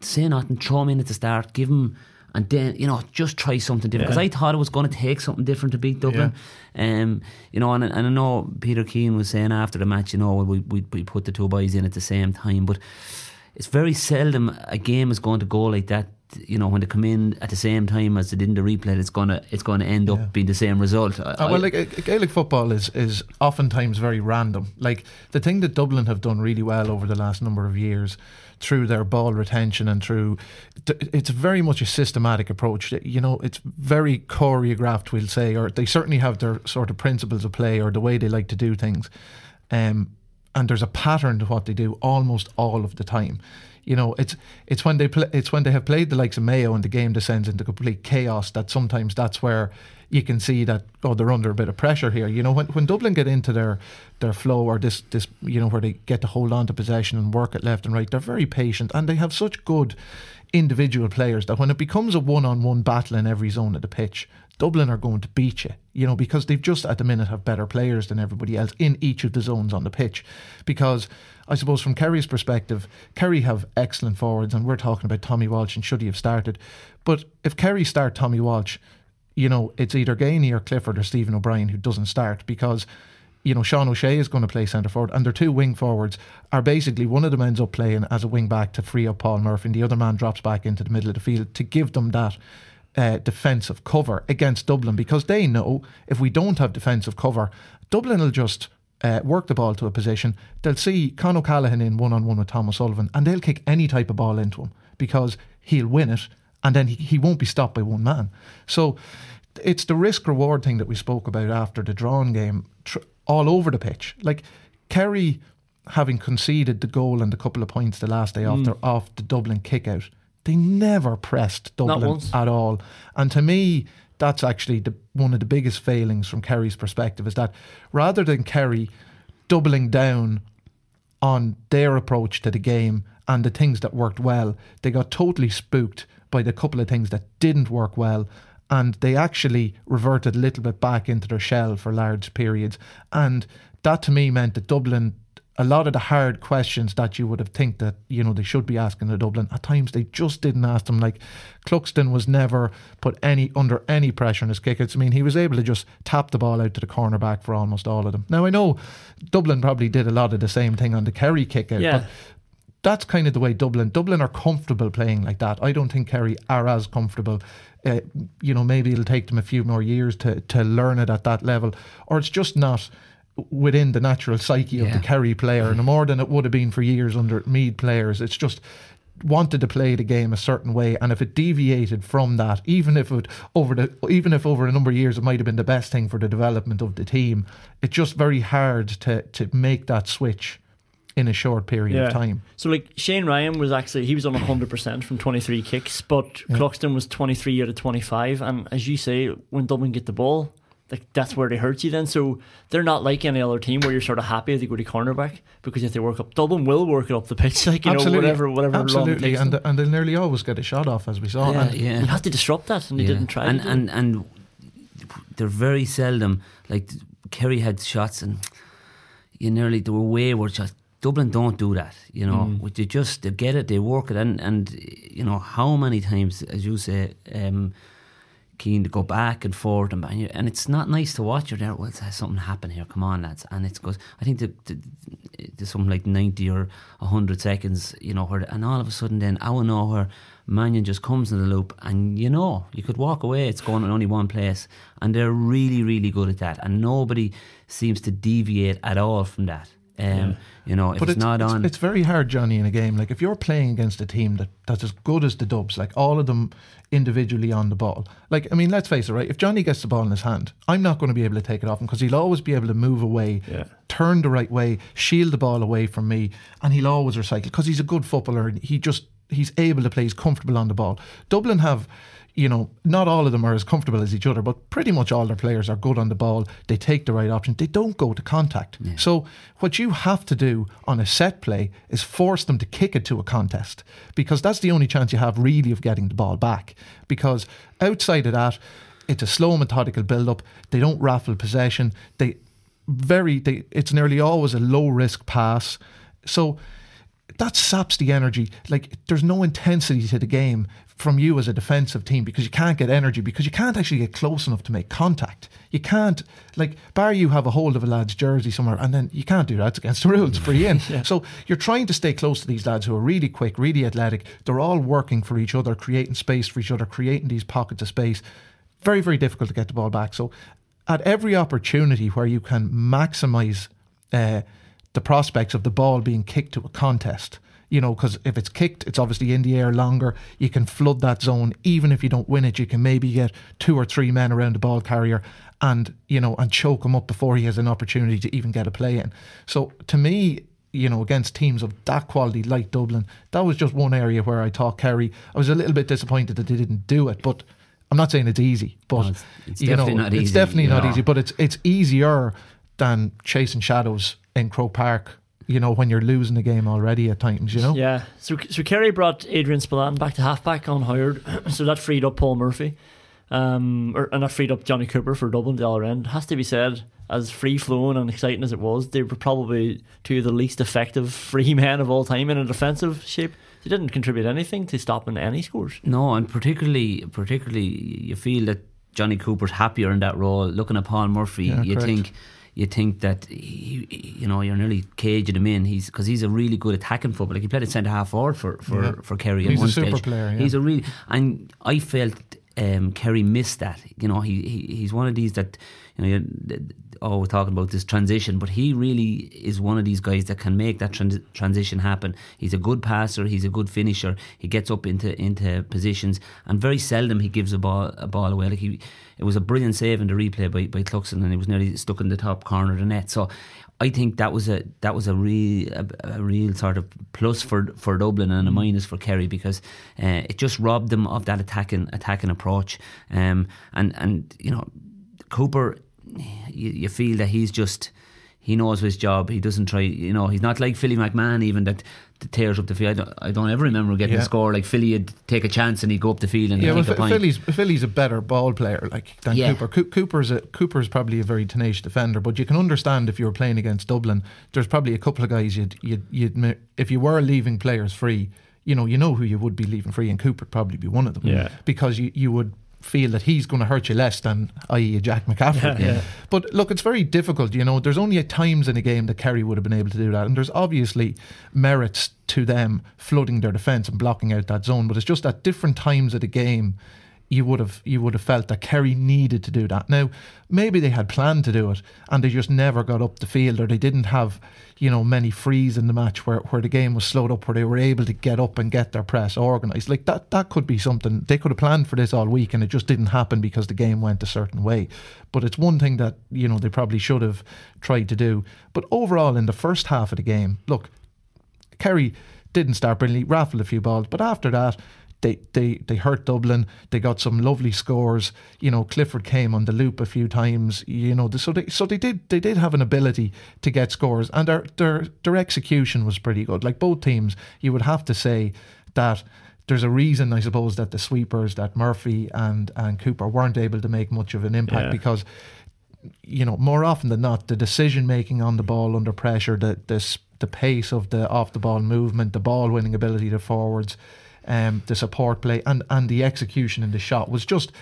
say nothing throw him in at the start give him and then you know just try something different because Yeah. I thought it was going to take something different to beat Dublin um, you know and, and I know Peter Keane was saying after the match you know we, we, we put the two boys in at the same time but it's very seldom a game is going to go like that. You know, when they come in at the same time as they did in the replay, it's gonna it's gonna end up being the same result. I- Uh, well, like uh, Gaelic football is is oftentimes very random. Like the thing that Dublin have done really well over the last number of years through their ball retention and through it's very much a systematic approach. You know, it's very choreographed, we'll say, or they certainly have their sort of principles of play or the way they like to do things. Um, and there's a pattern to what they do almost all of the time. You know, it's it's when they play, it's when they have played the likes of Mayo and the game descends into complete chaos that sometimes that's where you can see that oh they're under a bit of pressure here. You know, when when Dublin get into their their flow or this this you know where they get to hold on to possession and work it left and right, they're very patient and they have such good individual players that when it becomes a one on one battle in every zone of the pitch, Dublin are going to beat you, you know, because they've just at the minute have better players than everybody else in each of the zones on the pitch. Because I suppose from Kerry's perspective, Kerry have excellent forwards, and we're talking about Tommy Walsh and should he have started. But if Kerry start Tommy Walsh, you know, it's either Geaney or Clifford or Stephen O'Brien who doesn't start because you know, Sean O'Shea is going to play centre forward, and their two wing forwards are basically one of them ends up playing as a wing back to free up Paul Murphy, and the other man drops back into the middle of the field to give them that uh, defensive cover against Dublin because they know if we don't have defensive cover, Dublin will just. Uh, work the ball to a position. They'll see Con O'Callaghan in one on one with Thomas Sullivan, and they'll kick any type of ball into him because he'll win it, and then he, he won't be stopped by one man. So it's the risk reward thing that we spoke about after the drawn game tr- all over the pitch. Like Kerry having conceded the goal and a couple of points the last day off, their, off the Dublin kick out, they never pressed Dublin at all. And to me, that's actually the, one of the biggest failings from Kerry's perspective is that rather than Kerry doubling down on their approach to the game and the things that worked well, they got totally spooked by the couple of things that didn't work well. And they actually reverted a little bit back into their shell for large periods. And that to me meant that Dublin, a lot of the hard questions that you would have think that, you know, they should be asking the Dublin, at times they just didn't ask them. Like Cluxton was never put any under any pressure in his kickouts. I mean, he was able to just tap the ball out to the cornerback for almost all of them. Now I know Dublin probably did a lot of the same thing on the Kerry kick out, Yeah. but that's kind of the way Dublin Dublin are comfortable playing like that. I don't think Kerry are as comfortable. Uh, you know, maybe it'll take them a few more years to to learn it at that level, or it's just not within the natural psyche of the Yeah. Kerry player, no mm-hmm. more than it would have been for years under Meath players. It's just wanted to play the game a certain way, and if it deviated from that, even if it over the even if over a number of years it might have been the best thing for the development of the team, it's just very hard to to make that switch in a short period of time. So like Shane Ryan was actually he was on hundred percent from twenty three kicks, but Cluxton was twenty three out of twenty five. And as you say, when Dublin get the ball, like that's where they hurt you then. So they're not like any other team where you're sort of happy if they go to cornerback because if they work up Dublin will work it up the pitch, like you know, whatever whatever absolutely, and them. and they'll nearly always get a shot off, as we saw. Yeah, and yeah. You have to disrupt that and they didn't try and to do it. and and they're very seldom like Kerry had shots and you nearly they were wayward shots. Dublin don't do that, you know. Mm. They just they get it, they work it, and and you know how many times, as you say, um, keen to go back and forth, and and, it's not nice to watch. You're there. Well, has uh, something happened here? Come on, lads! And it goes. I think the, the, there's something like ninety or hundred seconds, you know, where and all of a sudden, then out of nowhere, Mannion just comes in the loop, and you know, you could walk away. It's going in only one place, and they're really, really good at that, and nobody seems to deviate at all from that. Um, You know, if But it's, not it's, on, it's very hard, Johnny, in a game. Like if you're playing against a team that, that's as good as the Dubs, like all of them individually on the ball. Like I mean, let's face it, right? If Johnny gets the ball in his hand, I'm not going to be able to take it off him because he'll always be able to move away, turn the right way, shield the ball away from me, and he'll always recycle because he's a good footballer. and He just he's able to play. He's comfortable on the ball. Dublin have you know, not all of them are as comfortable as each other, but pretty much all their players are good on the ball. They take the right option. They don't go to contact. So, what you have to do on a set play is force them to kick it to a contest because that's the only chance you have really of getting the ball back. Because outside of that, it's a slow, methodical build up. They don't raffle possession. They very, they, it's nearly always a low risk pass. So, that saps the energy. Like there's no intensity to the game from you as a defensive team because you can't get energy because you can't actually get close enough to make contact. You can't like bar you have a hold of a lad's jersey somewhere and then you can't do that. It's against the rules. Free in. So you're trying to stay close to these lads who are really quick, really athletic. They're all working for each other, creating space for each other, creating these pockets of space. Very, very difficult to get the ball back. So at every opportunity where you can maximise uh, the prospects of the ball being kicked to a contest. You know, because if it's kicked, it's obviously in the air longer. You can flood that zone. Even if you don't win it, you can maybe get two or three men around the ball carrier and, you know, and choke him up before he has an opportunity to even get a play in. So to me, you know, against teams of that quality like Dublin, that was just one area where I thought Kerry, I was a little bit disappointed that they didn't do it. But I'm not saying it's easy, but No, it's- it's you definitely know, not it's easy, definitely not no. easy. But it's it's easier than chasing shadows in Croke Park. You know, when you're losing the game already at times. You know. Yeah. So so Kerry brought Adrian Spillane back to halfback unhired, so that freed up Paul Murphy, um, or, and that freed up Johnny Cooper for Dublin the other end. Has to be said, as free flowing and exciting as it was, they were probably two of the least effective free men of all time in a defensive shape. They didn't contribute anything to stopping any scores. No, and particularly, particularly, you feel that Johnny Cooper's happier in that role. Looking at Paul Murphy, Yeah, you correct. think, you think that he, you know, you're nearly caging him in. He's because he's a really good attacking footballer. Like he played at centre half forward for for Yeah. for Kerry. at He's a one super stage. player, yeah. He's a really, and I felt. Um, Kerry missed that. You know, he, he he's one of these that you know. Oh, we're talking about this transition, but he really is one of these guys that can make that trans- transition happen. He's a good passer. He's a good finisher. He gets up into into positions, and very seldom he gives a ball a ball away. Like he, it was a brilliant save in the replay by by Cluxton, and he was nearly stuck in the top corner of the net. So. I think that was a that was a real a, a real sort of plus for for Dublin and a minus for Kerry because uh, it just robbed them of that attacking attacking approach. Um, and and you know Cooper, you, you feel that he's just he knows his job. He doesn't try. You know, he's not like Philly McMahon even that, that tears up the field. I don't, I don't ever remember getting Yeah. a score like Philly would take a chance and he'd go up the field and Yeah, well, kick a Ph- point. Philly's Philly's a better ball player like than Yeah. Cooper. Coo- Cooper's a, Cooper's probably a very tenacious defender, but you can understand if you were playing against Dublin. There's probably a couple of guys you'd you'd, you'd if you were leaving players free, you know, you know who you would be leaving free, and Cooper would probably be one of them. Yeah. because you you would feel that he's going to hurt you less than i.e. Jack McCaffrey. Yeah, yeah. But look, it's very difficult. You know, there's only at times in a game that Kerry would have been able to do that, and there's obviously merits to them flooding their defence and blocking out that zone. But it's just at different times of the game, you would have you would have felt that Kerry needed to do that. Now, maybe they had planned to do it, and they just never got up the field, or they didn't have you know many frees in the match where, where the game was slowed up, where they were able to get up and get their press organised. Like that, that could be something they could have planned for this all week, and it just didn't happen because the game went a certain way. But it's one thing that you know they probably should have tried to do. But overall, in the first half of the game, look, Kerry didn't start brilliantly, raffled a few balls, but after that, they, they, they hurt Dublin. They got some lovely scores. You know, Clifford came on the loop a few times. You know, so they so they did they did have an ability to get scores, and their their their execution was pretty good. Like both teams, you would have to say that. There's a reason, I suppose, that the sweepers, that Murphy and, and Cooper weren't able to make much of an impact Yeah. because you know, more often than not, the decision making on the ball under pressure, the the s- the pace of the off the ball movement, the ball winning ability to forwards, um, the support play, and and the execution in the shot was just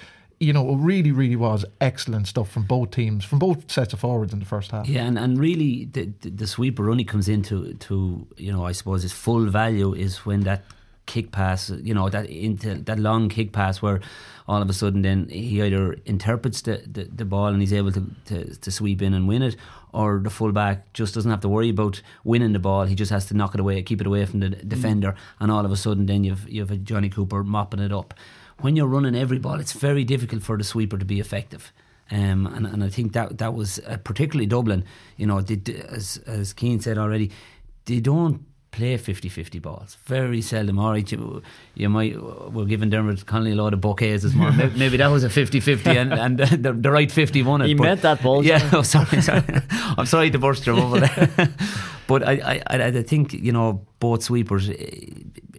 you know, it really, really was excellent stuff from both teams, from both sets of forwards in the first half. Yeah, and, and really the, the sweeper only comes into to you know I suppose his full value is when that kick pass, you know that into that long kick pass where all of a sudden then he either interprets the, the, the ball and he's able to, to, to sweep in and win it, or the fullback just doesn't have to worry about winning the ball. He just has to knock it away, keep it away from the defender, and all of a sudden then you've you've a Johnny Cooper mopping it up. When you're running every ball, it's very difficult for the sweeper to be effective. Um, and, and I think that that was uh, particularly Dublin. You know, they, as as Cian said already, they don't play 50-50 balls. Very seldom. All right, you, you might we're giving Diarmuid Connolly a lot of bouquets this morning. Maybe, maybe that was a 50-50 and, and the, the right 50 won it. He meant that ball, Yeah, oh, sorry, sorry. I'm sorry to burst your bubble there. but I, I, I think you know both sweepers eh,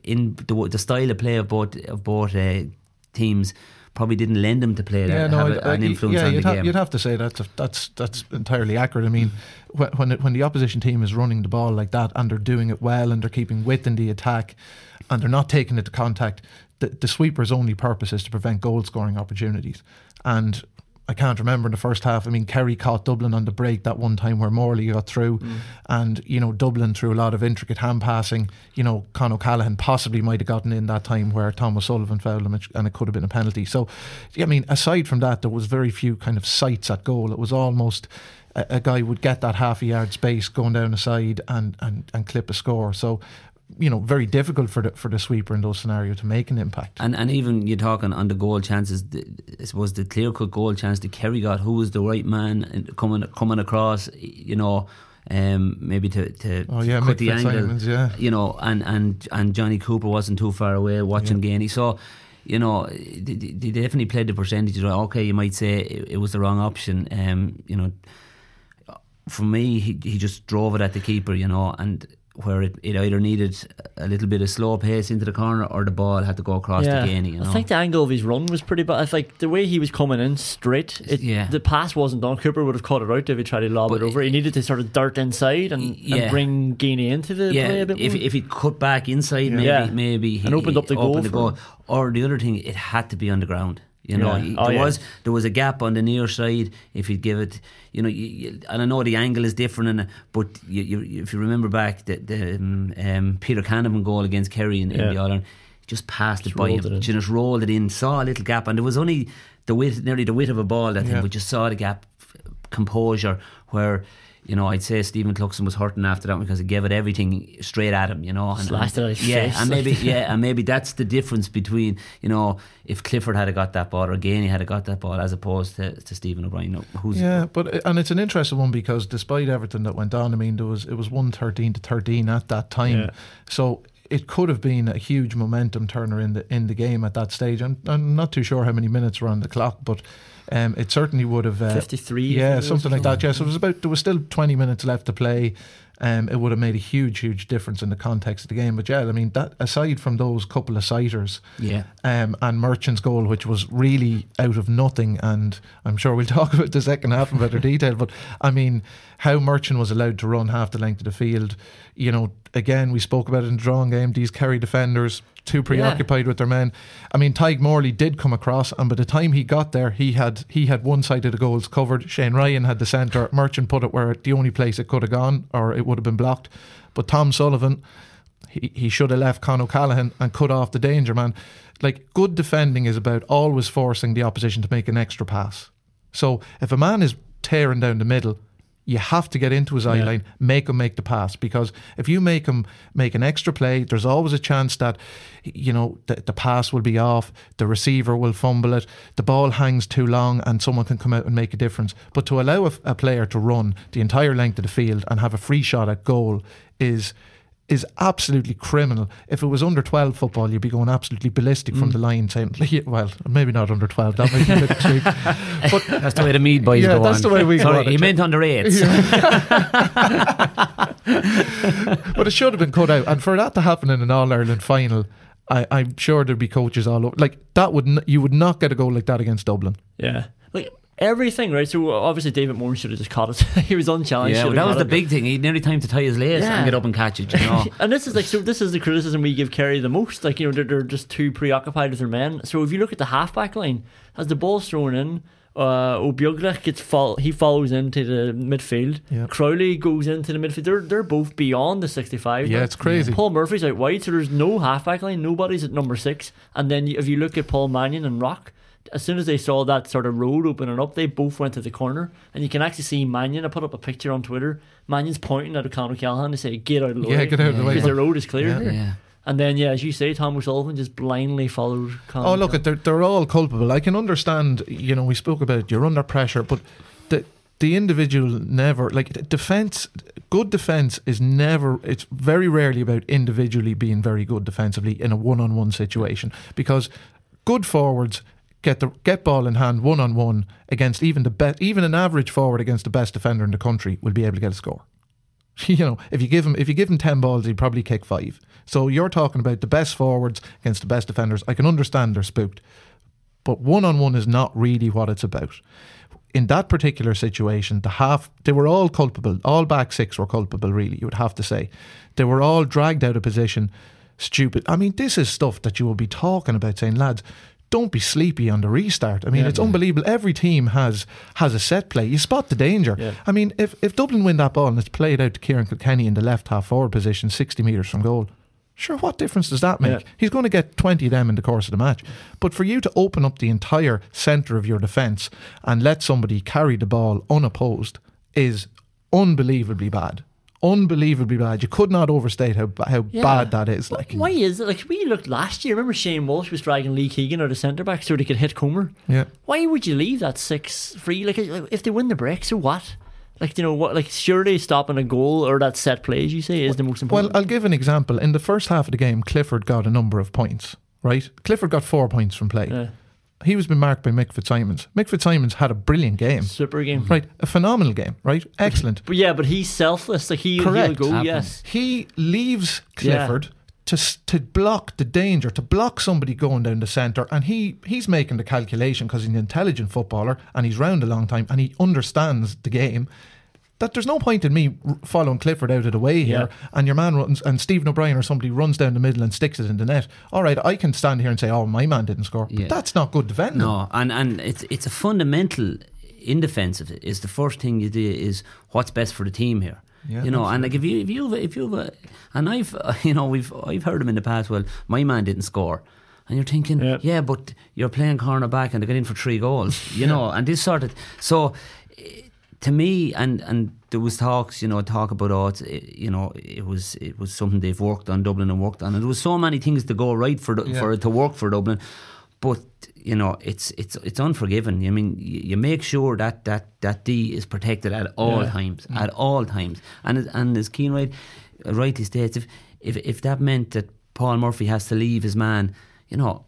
in the, the style of play of both of both uh, teams probably didn't lend him to play that have a- I- an influence yeah, on the you'd, ha- game. you'd have to say that's a, that's that's entirely accurate. I mean, when when, it, when the opposition team is running the ball like that and they're doing it well and they're keeping width in the attack and they're not taking it to contact, the, the sweeper's only purpose is to prevent goal scoring opportunities. And I can't remember in the first half. I mean, Kerry caught Dublin on the break that one time where Morley got through, mm. and you know Dublin through a lot of intricate hand passing. You know, Con O'Callaghan possibly might have gotten in that time where Thomas Sullivan fouled him, and it could have been a penalty. So, I mean, aside from that, there was very few kind of sights at goal. It was almost a, a guy would get that half a yard space going down the side and and and clip a score. So. You know, very difficult for the for the sweeper in those scenarios to make an impact. And and even you're talking on the goal chances. The, I suppose the clear cut goal chance that Kerry got, who was the right man coming coming across, you know, um, maybe to, to Oh, yeah, cut Mick the angle, Fitzsimons, yeah. you know, and, and and Johnny Cooper wasn't too far away watching Geaney, so. You know, they, they they definitely played the percentages. right. Okay, you might say it, it was the wrong option. Um, you know, for me, he, he just drove it at the keeper, you know, and where it, it either needed a little bit of slow pace into the corner or the ball had to go across yeah, the Geaney, you know. I think the angle of his run was pretty bad. I think the way he was coming in straight, it, Yeah. the pass wasn't done. Cooper would have caught it out if he tried to lob But it over. He needed to sort of dart inside and, Yeah. and bring Geaney into the yeah, play a bit if, more. if he cut back inside, maybe maybe he And opened up the goal the goal. Or the other thing, it had to be on the ground. You know, Yeah. Oh, there yeah. was there was a gap on the near side. If you'd give it, you know, you, you, and I know the angle is different, and but you, you, if you remember back the, the um, um, Peter Canavan goal against Kerry in, in Yeah. the Ireland, just passed it by him. it. Just rolled it in, saw a little gap, and there was only the width, nearly the width of a ball. That Yeah. thing, but just saw the gap, composure where. You know, I'd say Stephen Cluxton was hurting after that because he gave it everything straight at him. You know, and, Slashed it at his yeah, face, and maybe yeah, and maybe that's the difference between you know if Clifford had got that ball or Geaney had got that ball as opposed to, to Stephen O'Brien. Who's Yeah, but and it's an interesting one because despite everything that went on, I mean, there was it was one thirteen to thirteen at that time, Yeah. so it could have been a huge momentum turner in the in the game at that stage. I'm, I'm not too sure how many minutes were on the clock, but um, it certainly would have uh, 53, Yeah, think it was, something like that. Yeah, so it was about there was still twenty minutes left to play. Um, it would have made a huge, huge difference in the context of the game. But yeah, I mean, that aside from those couple of sighters, Yeah. um, and Murchan's goal, which was really out of nothing. And I'm sure we'll talk about the second half in better detail. But I mean, how Murchan was allowed to run half the length of the field. You know, again, we spoke about it in the drawing game. These Kerry defenders too preoccupied with their men. I mean, Tadhg Morley did come across, and by the time he got there, he had he had one side of the goals covered. Shane Ryan had the centre. Murchan put it where the only place it could have gone, or it would have been blocked. But Tom Sullivan he, he should have left Con O'Callaghan and cut off the danger man. Like good defending is about always forcing the opposition to make an extra pass. So if a man is tearing down the middle, you have to get into his eye line, make him make the pass because if you make him make an extra play, there's always a chance that you know the, the pass will be off, the receiver will fumble it, the ball hangs too long, and someone can come out and make a difference. But to allow a, a player to run the entire length of the field and have a free shot at goal is is absolutely criminal. If it was under 12 football, you'd be going absolutely ballistic from mm. the line saying, well, maybe not under 12, that might be a bit extreme. But That's the way the Meath boys Yeah, go that's on. the way we go Sorry, on it, he meant under eights. but it should have been cut out. And for that to happen in an All Ireland final, I, I'm sure there'd be coaches all over. Like that would n- you would not get a goal like that against Dublin. Yeah. Like everything, right? So obviously David Moore should have just caught it. he was unchallenged. Yeah, well, that was the it. big thing. He had nearly time to tie his lace Yeah. and get up and catch it. You know. and this is like so. This is the criticism we give Kerry the most. Like you know, they're, they're just too preoccupied with their men. So if you look at the halfback line, as the ball's thrown in, uh, Ó Beaglaoich gets fall. He follows into the midfield. Yeah. Crowley goes into the midfield. They're they're both beyond the sixty-five. Yeah, it's crazy. Paul Murphy's out wide, so there's no halfback line. Nobody's at number six. And then you- if you look at Paul Mannion and Rock. As soon as they saw that sort of road opening up, they both went to the corner, and you can actually see Mannion. I put up a picture on Twitter. Mannion's pointing at O'Connor Callahan to say, "Get out of the way." Yeah, get out of the way. because the road is clear. Yeah. Yeah. And then, yeah, as you say, Tom O'Sullivan just blindly followed. Conor Oh, look, Callahan. they're, they're all culpable. I can understand, you know, we spoke about it, you're under pressure, but the the individual never, like, defense, good defense is never, it's very rarely about individually being very good defensively in a one on one situation because good forwards. Get the get ball in hand one on one against even the best, even an average forward against the best defender in the country will be able to get a score. you know, if you give him if you give him ten balls, he'd probably kick five. So you're talking about the best forwards against the best defenders. I can understand they're spooked, but one on one is not really what it's about. In that particular situation, the half they were all culpable. All back six were culpable. Really, you would have to say they were all dragged out of position. Stupid. I mean, this is stuff that you will be talking about, saying, lads. Don't be sleepy on the restart. I mean, it's unbelievable. Every team has has a set play. You spot the danger. Yeah. I mean, if, if Dublin win that ball and it's played out to Ciarán Kilkenny in the left half forward position, 60 metres from goal, sure, what difference does that make? Yeah. He's going to get 20 of them in the course of the match. But for you to open up the entire centre of your defence and let somebody carry the ball unopposed is unbelievably bad. Unbelievably bad. You could not overstate how how Yeah. bad that is. Like, Why is it? Like, we looked last year. Remember Shane Walsh was dragging Lee Keegan out of centre back so they could hit Comer? yeah. Why would you leave that six free? Like, if they win the break, so what? Like, you know, what? Like, surely stopping a goal or that set play, as you say, is the most important. Well. I'll give an example. In the first half of the game, Clifford got a number of points, right? Clifford got four points from play. Yeah. He was been marked by Mick Fitzsimons. Mick Fitzsimons had a brilliant game. Super game. Right, a phenomenal game, right? Excellent. But yeah, but he's selfless. Like, he, he'll Correct. go, Happens. yes. He leaves Yeah. Clifford to to block the danger, to block somebody going down the centre, and he he's making the calculation because he's an intelligent footballer and he's round a long time and he understands the game. That there's no point in me following Clifford out of the way here, and your man runs, and Stephen O'Brien or somebody runs down the middle and sticks it in the net. All right, I can stand here and say, "Oh, my man didn't score," Yeah. but that's not good defending. No, and and it's it's a fundamental in defensive is the first thing you do is what's best for the team here. Yeah, you know, and like if you if you if you have a, and I've you know we've I've heard him in the past. Well, my man didn't score. And you're thinking, Yeah. yeah, but you're playing cornerback and they got in for three goals, you know, and this sort of so to me, and and there was talks, you know, talk about oh, it's, eh, you know, it was it was something they've worked on Dublin and worked on, and there was so many things to go right for Yeah. for it to work for Dublin, but you know, it's it's it's unforgiving. I mean, you, you make sure that that that D is protected at all Yeah. times, at all times, and as- and as Cian right, rightly states, if if if that meant that Paul Murphy has to leave his man, you know.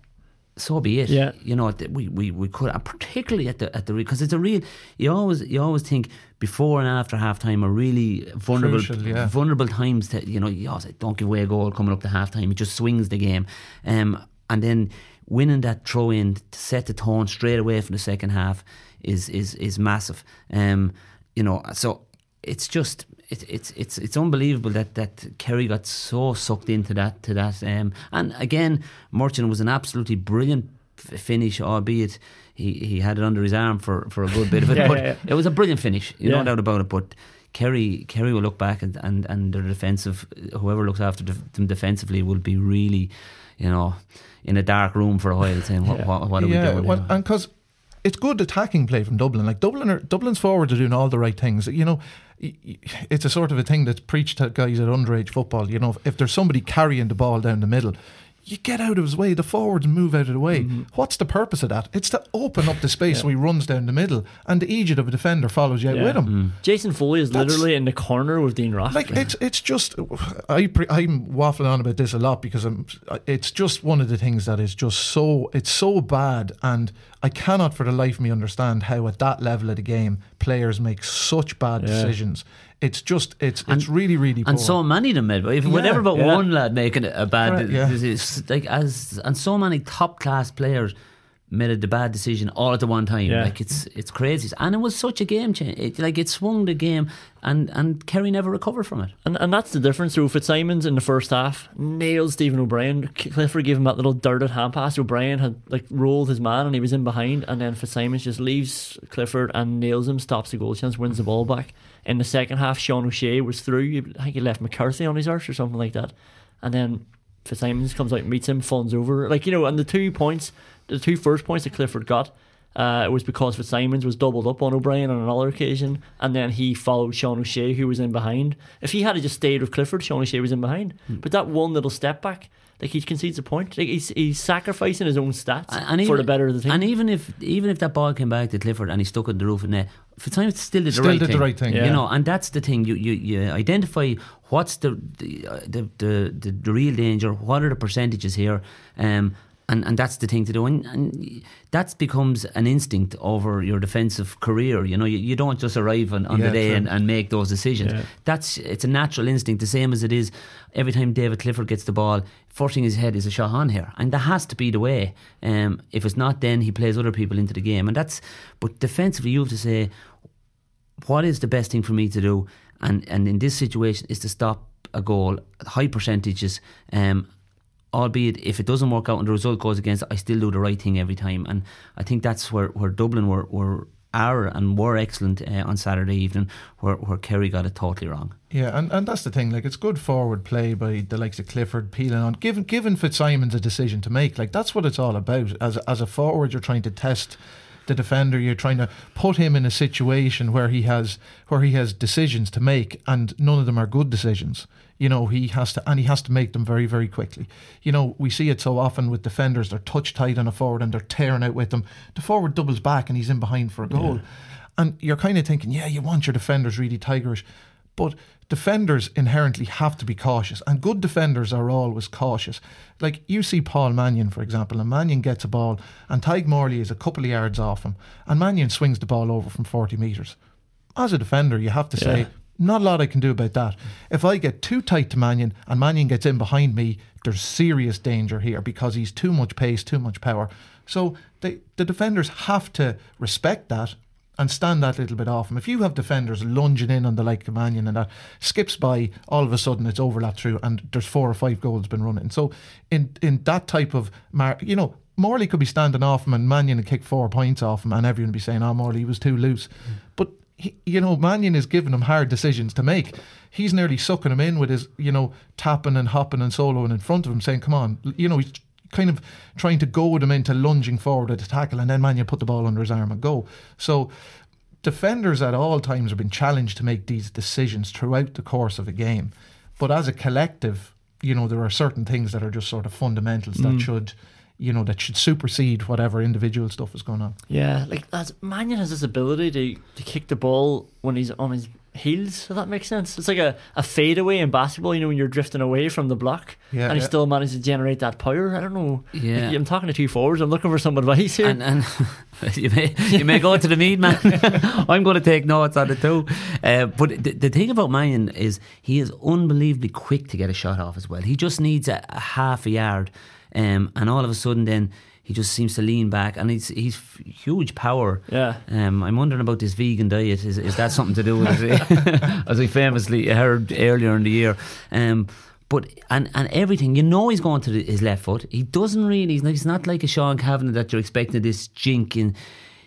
So be it. Yeah. You know, we, we, we could, and particularly at the at the because it's a real. You always you always think before and after halftime are really vulnerable Crucial, yeah. vulnerable times that you know you always say, don't give away a goal coming up to halftime. It just swings the game, um, and then winning that throw in to set the tone straight away from the second half is is is massive. Um, you know, so it's just it, it's it's it's unbelievable that that Kerry got so sucked into that to that. Um, and again, Murchan was an absolutely brilliant finish, albeit he, he had it under his arm for, for a good bit of it. Yeah, but yeah, yeah. it was a brilliant finish, you Yeah. no doubt about it. But Kerry Kerry will look back and and, and their defensive whoever looks after them defensively will be really, you know, in a dark room for a while saying what what, what are we yeah, doing? well, and because it's good attacking play from Dublin. Like Dublin, are, Dublin's forwards are doing all the right things. You know, y- y- it's a sort of a thing that's preached to guys at underage football. You know, if there's somebody carrying the ball down the middle. You get out of his way. The forwards move out of the way. Mm-hmm. What's the purpose of that? It's to open up the space so he runs down the middle, and the Egypt of a defender follows you out Yeah. with him. Mm. Jason Foley is That's- literally in the corner with Dean Rock. Like it's it's just I pre- I'm waffling on about this a lot because I'm it's just one of the things that is just so it's so bad and I cannot for the life of me understand how at that level of the game players make such bad Yeah. decisions. It's just it's it's really really poor. and so many of them made if Yeah. whatever but Yeah. one lad making a bad Correct, yeah. is like as and so many top class players made a bad decision all at the one time. Yeah. Like it's it's crazy, and it was such a game change. It, like it swung the game, and and Kerry never recovered from it. And, and that's the difference. So Fitzsimons in the first half nailed Stephen O'Brien. Clifford gave him that little darted hand pass. O'Brien had like rolled his man and he was in behind. And then Fitzsimons just leaves Clifford and nails him, stops the goal chance, wins the ball back. In the second half, Sean O'Shea was through. I think he left McCarthy on his arse or something like that. And then Fitzsimons comes out, meets him, funds over. Like, you know, and the two points, the two first points that Clifford got, uh, it was because Fitzsimons was doubled up on O'Brien on another occasion, and then he followed Sean O'Shea, who was in behind. If he had just stayed with Clifford, Sean O'Shea was in behind. Hmm. But that one little step back, like he concedes a point. Like he's, he's sacrificing his own stats And for even- the better of the team. And even if even if that ball came back to Clifford and he stuck it in the roof of the net, Fitzsimons still did the Still right did the thing. right thing, Yeah. You know, and that's the thing. You you, you identify what's the the, uh, the the the the real danger. What are the percentages here? Um, and, and that's the thing to do, and, and that becomes an instinct over your defensive career. You know, you, you don't just arrive on, on Yeah, the day and, and make those decisions. Yeah. That's it's a natural instinct, the same as it is every time David Clifford gets the ball. First thing his head is a shot on here, and that has to be the way. Um, if it's not, then he plays other people into the game, and that's. But defensively, you have to say, what is the best thing for me to do? And and in this situation, is to stop a goal, high percentages. Um, albeit if it doesn't work out and the result goes against, I still do the right thing every time. And I think that's where where Dublin were were are and were excellent uh, on Saturday evening, where where Kerry got it totally wrong. Yeah, and, and that's the thing. Like, it's good forward play by the likes of Clifford, peeling on, giving giving Fitzsimons a decision to make. Like, that's what it's all about. As as a forward, you're trying to test the defender. You're trying to put him in a situation where he has where he has decisions to make, and none of them are good decisions. You know, he has to, and he has to make them very, very quickly. You know, we see it so often with defenders. They're touch tight on a forward and they're tearing out with them. The forward doubles back and he's in behind for a goal. And you're kind of thinking, yeah, you want your defenders really tigerish. But defenders inherently have to be cautious, and good defenders are always cautious. Like you see Paul Mannion, for example, and Mannion gets a ball, and Tadhg Morley is a couple of yards off him, and Mannion swings the ball over from 40 metres. As a defender, you have to say, not a lot I can do about that. If I get too tight to Mannion and Mannion gets in behind me, there's serious danger here because he's too much pace, too much power. So they, the defenders have to respect that and stand that little bit off him. If you have defenders lunging in on the like of Mannion and that skips by, all of a sudden it's overlapped through and there's four or five goals been running. So in in that type of, mar- you know, Morley could be standing off him and Mannion would kick four points off him and everyone would be saying, oh, Morley was too loose. Mm. But, he, you know, Mannion is giving him hard decisions to make. He's nearly sucking him in with his, you know, tapping and hopping and soloing in front of him, saying, come on, you know, he's kind of trying to goad him into lunging forward at a tackle, and then Mannion put the ball under his arm and go. So defenders at all times have been challenged to make these decisions throughout the course of a game. But as a collective, you know, there are certain things that are just sort of fundamentals that mm. should, you know, that should supersede whatever individual stuff is going on. Yeah, like that's Mannion has this ability to, to kick the ball when he's on his heels. If that makes sense, it's like a, a fadeaway in basketball. You know, when you're drifting away from the block, Yeah, and he yeah. still manages to generate that power. I don't know. Yeah. I'm talking to two forwards. I'm looking for some advice here. And, and you may you may go to the Meath, man. I'm going to take notes on it too. Uh, but the, the thing about Mannion is he is unbelievably quick to get a shot off as well. He just needs a, a half a yard, um, and all of a sudden then. He just seems to lean back, and he's he's huge power. Yeah. Um, I'm wondering about this vegan diet. Is is that something to do with it? As I famously heard earlier in the year. Um, but and and everything, you know, he's going to the, his left foot. He doesn't really. He's not, he's not like a Sean Cavanagh that you're expecting this jink in.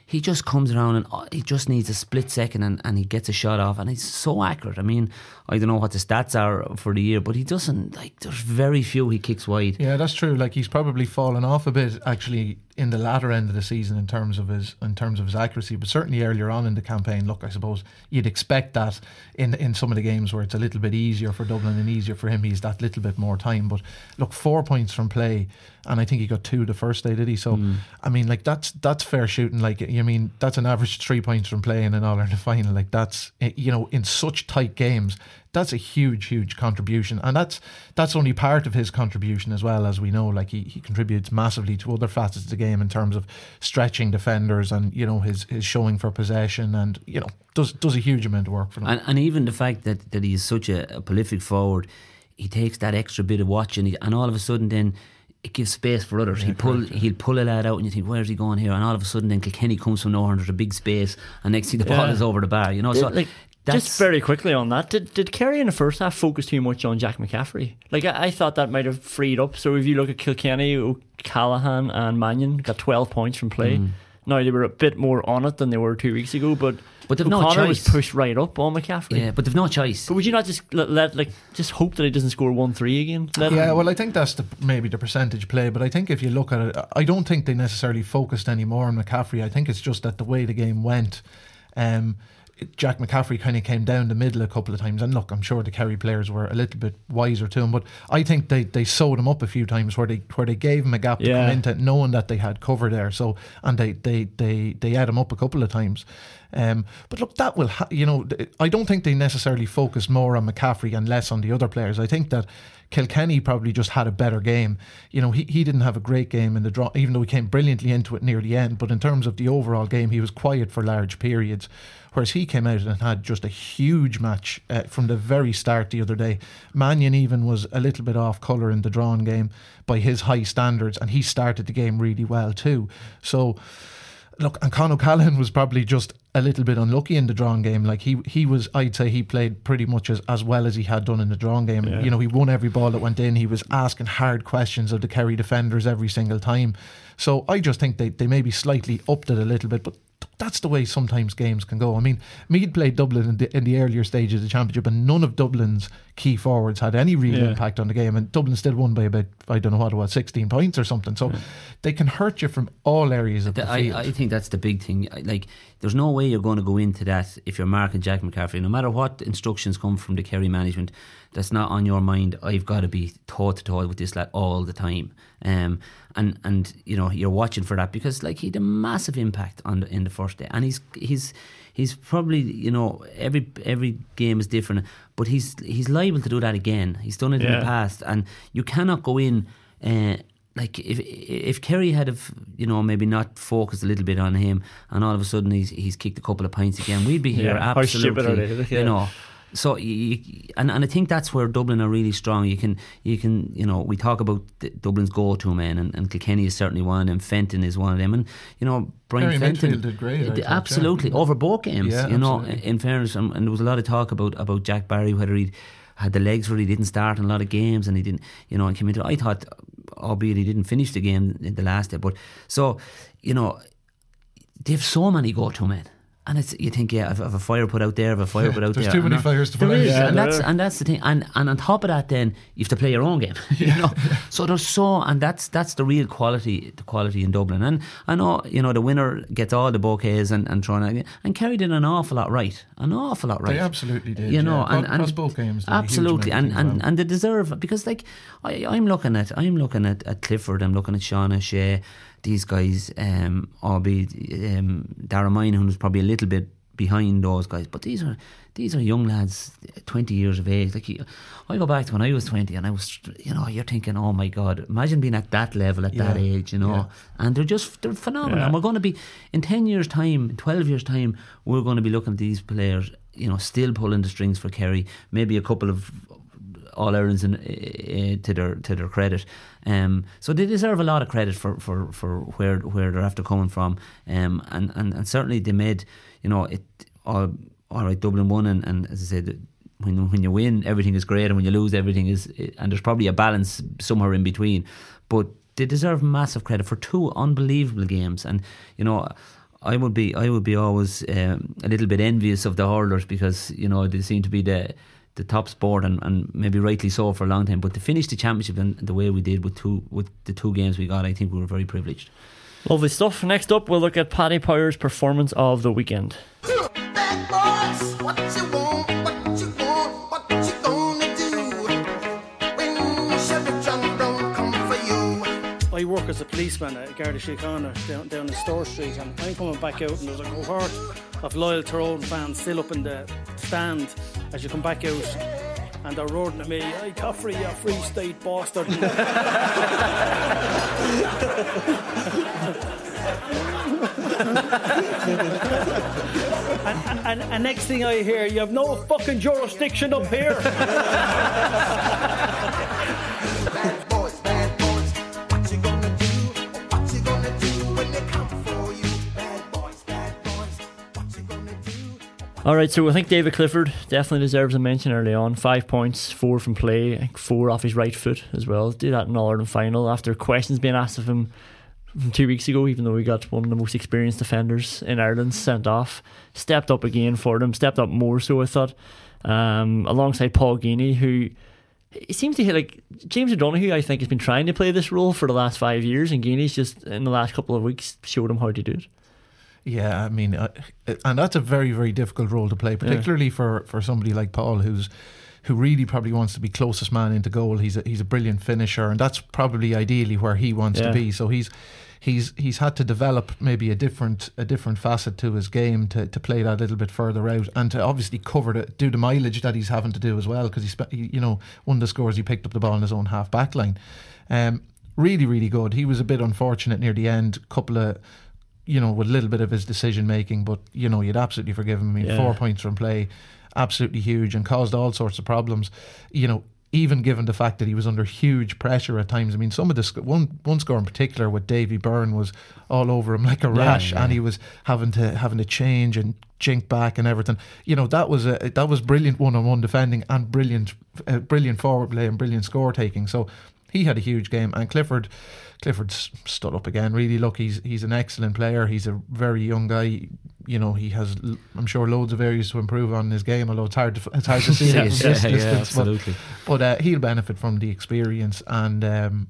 He just comes around and uh, he just needs a split second and, and he gets a shot off and he's so accurate. I mean, I don't know what the stats are for the year, but he doesn't like. There's very few he kicks wide. Yeah, that's true. Like he's probably fallen off a bit actually in the latter end of the season in terms of his in terms of his accuracy, but certainly earlier on in the campaign. Look, I suppose you'd expect that in in some of the games where it's a little bit easier for Dublin and easier for him, he's that little bit more time. But look, four points from play, and I think he got two the first day, did he? So I mean, like that's that's fair shooting. Like you mean that's an average three points from play in an All Ireland final. Like that's eh, you know in such tight games that's a huge, huge contribution, and that's that's only part of his contribution as well as we know. Like he, he contributes massively to other facets of the game in terms of stretching defenders and you know his his showing for possession and you know does does a huge amount of work for them. And, and even the fact that, that he's such a, a prolific forward, he takes that extra bit of watching, and all of a sudden, then it gives space for others. he pull he'll pull a lad out and you think, Where's he going here? And all of a sudden then Kilkenny comes from nowhere there's a big space and next thing the ball is over the bar, you know. So like that's just very quickly on that, did did Kerry in the first half focus too much on Jack McCaffrey? Like I, I thought that might have freed up. So if you look at Kilkenny, O'Callaghan and Mannion got twelve points from play. Mm. Now they were a bit more on it than they were two weeks ago, but But they've no O'Connor was pushed right up on McCaffrey. yeah, but they've no choice. But would you not just let, let like just hope that he doesn't score one three again? Let Yeah, him- well, I think that's the maybe the percentage play, but I think if you look at it, I don't think they necessarily focused any more on McCaffrey. I think it's just that the way the game went, um, it- Jack McCaffrey kind of came down the middle a couple of times. And look, I'm sure the Kerry players were a little bit wiser to him, but I think they they sewed him up a few times where they where they gave him a gap to Yeah. come into, knowing that they had cover there. So and they they they they had him up a couple of times. Um, but look, that will, ha- you know, I don't think they necessarily focused more on McCaffrey and less on the other players. I think that Kilkenny probably just had a better game. You know, he, he didn't have a great game in the draw, even though he came brilliantly into it near the end. But in terms of the overall game, he was quiet for large periods. Whereas he came out and had just a huge match uh, from the very start the other day. Mannion even was a little bit off colour in the drawn game by his high standards, and he started the game really well too. So, look, and Con O'Callaghan was probably just a little bit unlucky in the drawn game. Like he, he was, I'd say he played pretty much as, as well as he had done in the drawn game. You know, he won every ball that went in. He was asking hard questions of the Kerry defenders every single time. So I just think they, they maybe slightly upped it a little bit, but that's the way sometimes games can go. I mean, Meath played Dublin in the, in the earlier stages of the championship, and none of Dublin's key forwards had any real Yeah. impact on the game. And Dublin still won by about I don't know what it was, sixteen points or something. So they can hurt you from all areas of the, I, field. I think that's the big thing. Like, there's no way you're going to go into that if you're marking Jack McCaffrey. No matter what instructions come from the Kerry management, that's not on your mind. I've got to be toe to toe with this lad all the time. Um, and and you know you're watching for that because like he had a massive impact on the, in the first day, and he's he's he's probably you know every every game is different, but he's he's liable to do that again. He's done it in the past, and you cannot go in. Uh, like if if Kerry had have you know maybe not focused a little bit on him, and all of a sudden he's he's kicked a couple of pints again, we'd be here Yeah, absolutely. Yeah. You know, so you, and and I think that's where Dublin are really strong. You can you can you know we talk about Dublin's go-to men, and, and Kilkenny is certainly one of them. Fenton is one of them, and you know Brian Kerry Fenton did great, I thought, yeah. absolutely over both games. Yeah, you know, absolutely. in fairness, and, and there was a lot of talk about about Jack Barry whether he had the legs where he didn't start in a lot of games and he didn't you know and came into I thought albeit he didn't finish the game in the last day but so you know they've so many go-to men and it's you think yeah I've, I've a fire put out there I've a fire put out there. There's there too many fires to put out. is, Yeah, and there that's are. and that's the thing and and on top of that then you have to play your own game you know so there's so and that's that's the real quality the quality in Dublin and I know you know the winner gets all the bouquets and and trying and Kerry did an awful lot right an awful lot right They absolutely did, you know yeah. and, Across and both games, absolutely and and, well. and they deserve because like I, I'm looking at I'm looking at, at Clifford I'm looking at Sean O'Shea these guys um albeit um Dara Moynihan was probably a little bit behind those guys but these are these are young lads 20 years of age. Like you- I go back to when I was 20 and I was you know you're thinking oh my god. Imagine being at that level at that age you know? Yeah. and they're just they're phenomenal. Yeah. and we're going to be in 10 years time 12 years time we're going to be looking at these players you know still pulling the strings for Kerry maybe a couple of all Irelands in, to their to their credit. Um, so they deserve a lot of credit for, for, for where where they're after coming from. Um, and, and, and certainly they made you know it all, all right. Dublin won, and, and as I said. When, when you win, everything is great, and when you lose, everything is. And there's probably a balance somewhere in between. But they deserve massive credit for two unbelievable games. And you know, I would be I would be always um, a little bit envious of the hurlers because you know they seem to be the the top sport and, and maybe rightly so for a long time. But to finish the championship in the way we did with two with the two games we got, I think we were very privileged. Lovely stuff. Next up, we'll look at Paddy Power's performance of the weekend. Bad boys, what you want, what you want, what you gonna do when Chevy John don't come for you? I work as a policeman at Garda Síochána down, down in Store Street and I'm coming back out and there's a cohort of loyal Tyrone fans still up in the stand as you come back out and they're roaring at me, Hey Caffrey, you free state bastard. and, and, and next thing I hear, you have no fucking jurisdiction up here. All right, so I think David Clifford definitely deserves a mention early on. Five points, four from play, four off his right foot as well. Do that in All Ireland final after questions being asked of him from two weeks ago, even though he got one of the most experienced defenders in Ireland sent off. Stepped up again for them, stepped up more so, I thought, um, alongside Paul Geaney, who it seems to hit like James O'Donoghue, I think, has been trying to play this role for the last five years, and Geaney's just in the last couple of weeks showed him how to do it. Yeah, I mean, uh, and that's a very, very difficult role to play, particularly for, for somebody like Paul, who's who really probably wants to be closest man into goal. He's a, he's a brilliant finisher, and that's probably ideally where he wants Yeah. to be. So he's he's he's had to develop maybe a different a different facet to his game to, to play that a little bit further out and to obviously cover the do the mileage that he's having to do as well because he, spe- he you know one of the scores he picked up the ball in his own half back line. Um, really, really good. He was a bit unfortunate near the end. Couple of you know, with a little bit of his decision making, but you know, you'd absolutely forgive him. I mean, Yeah. four points from play, absolutely huge, and caused all sorts of problems. You know, even given the fact that he was under huge pressure at times. I mean, some of the sc- one one score in particular with Davy Byrne was all over him like a rash, yeah. and he was having to having to change and jink back and everything. You know, that was a that was brilliant one on one defending and brilliant uh, brilliant forward play and brilliant score taking. So he had a huge game, and Clifford. Clifford stood up again. Really, look, he's he's an excellent player. He's a very young guy. You know, he has, I'm sure, loads of areas to improve on his game. Although it's hard to it's hard to see that from yeah, this yeah, distance. but- absolutely. But, uh, he'll benefit from the experience. And um,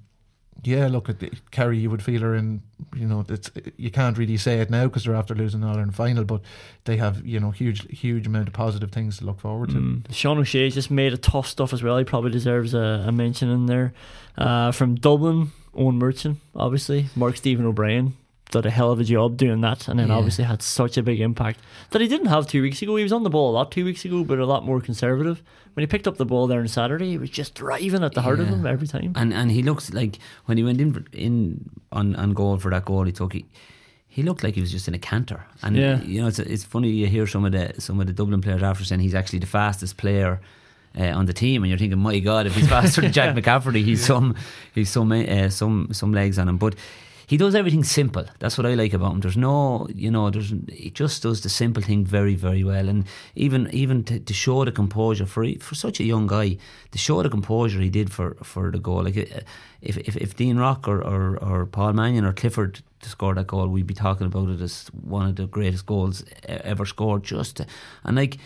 yeah, look at the, Kerry. You would feel her in. You know, it's you can't really say it now because they're after losing the Ireland final. But they have you know huge huge amount of positive things to look forward to. Mm. Sean O'Shea's just made a tough stuff as well. He probably deserves a, a mention in there. Uh, from Dublin, Eoin Murchan, obviously. Mark Stephen O'Brien did a hell of a job doing that, and then Yeah. obviously had such a big impact that he didn't have two weeks ago. He was on the ball a lot two weeks ago, but a lot more conservative. When he picked up the ball there on Saturday, he was just driving at the heart of Yeah. him every time. And and he looks like when he went in in on, on goal for that goal he took, he, he looked like he was just in a canter. And Yeah. you know, it's it's funny you hear some of the some of the Dublin players after saying he's actually the fastest player. Uh, on the team, and you're thinking, my God, if he's faster than Jack McCaffrey, he's some, he's some, uh, some, some legs on him. But he does everything simple. That's what I like about him. There's no, you know, there's he just does the simple thing very, very well. And even even to, to show the composure for for such a young guy, to show the composure he did for for the goal. Like uh, if if, if Dean Rock or, or or Paul Mannion or Clifford to score that goal, we'd be talking about it as one of the greatest goals ever scored. Just to, and like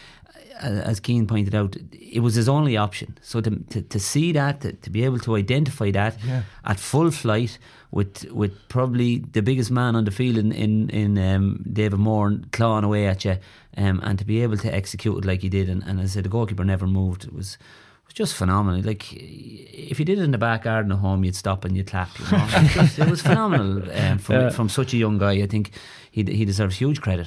as Cian pointed out, it was his only option. So to to, to see that, to, to be able to identify that Yeah. at full flight with with probably the biggest man on the field in in, in um, David Moore clawing away at you, um, and to be able to execute it like he did, and, and as I said, the goalkeeper never moved. It was. Was just phenomenal. Like if you did it in the back garden at home, you'd stop and you'd clap. You know? it, was it was phenomenal um, from Yeah. from such a young guy. I think he he deserves huge credit.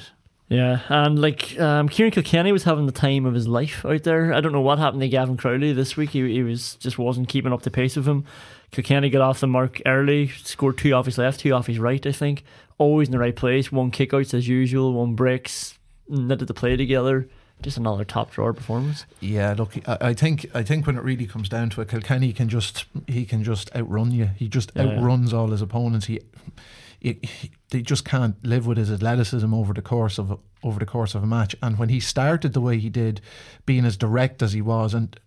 Yeah, and like um, Ciarán Kilkenny was having the time of his life out there. I don't know what happened to Gavin Crowley this week. He, he was just wasn't keeping up the pace with him. Kilkenny got off the mark early, scored two off his left, two off his right. I think always in the right place. One kickouts as usual, one breaks, knitted the play together. Just another top drawer performance. Yeah, look, I, I think I think when it really comes down to it, Kilkenny can just he can just outrun you. He just Yeah, yeah. outruns all his opponents. He, he- they just can't live with his athleticism over the course of over the course of a match. And when he started the way he did, being as direct as he was, and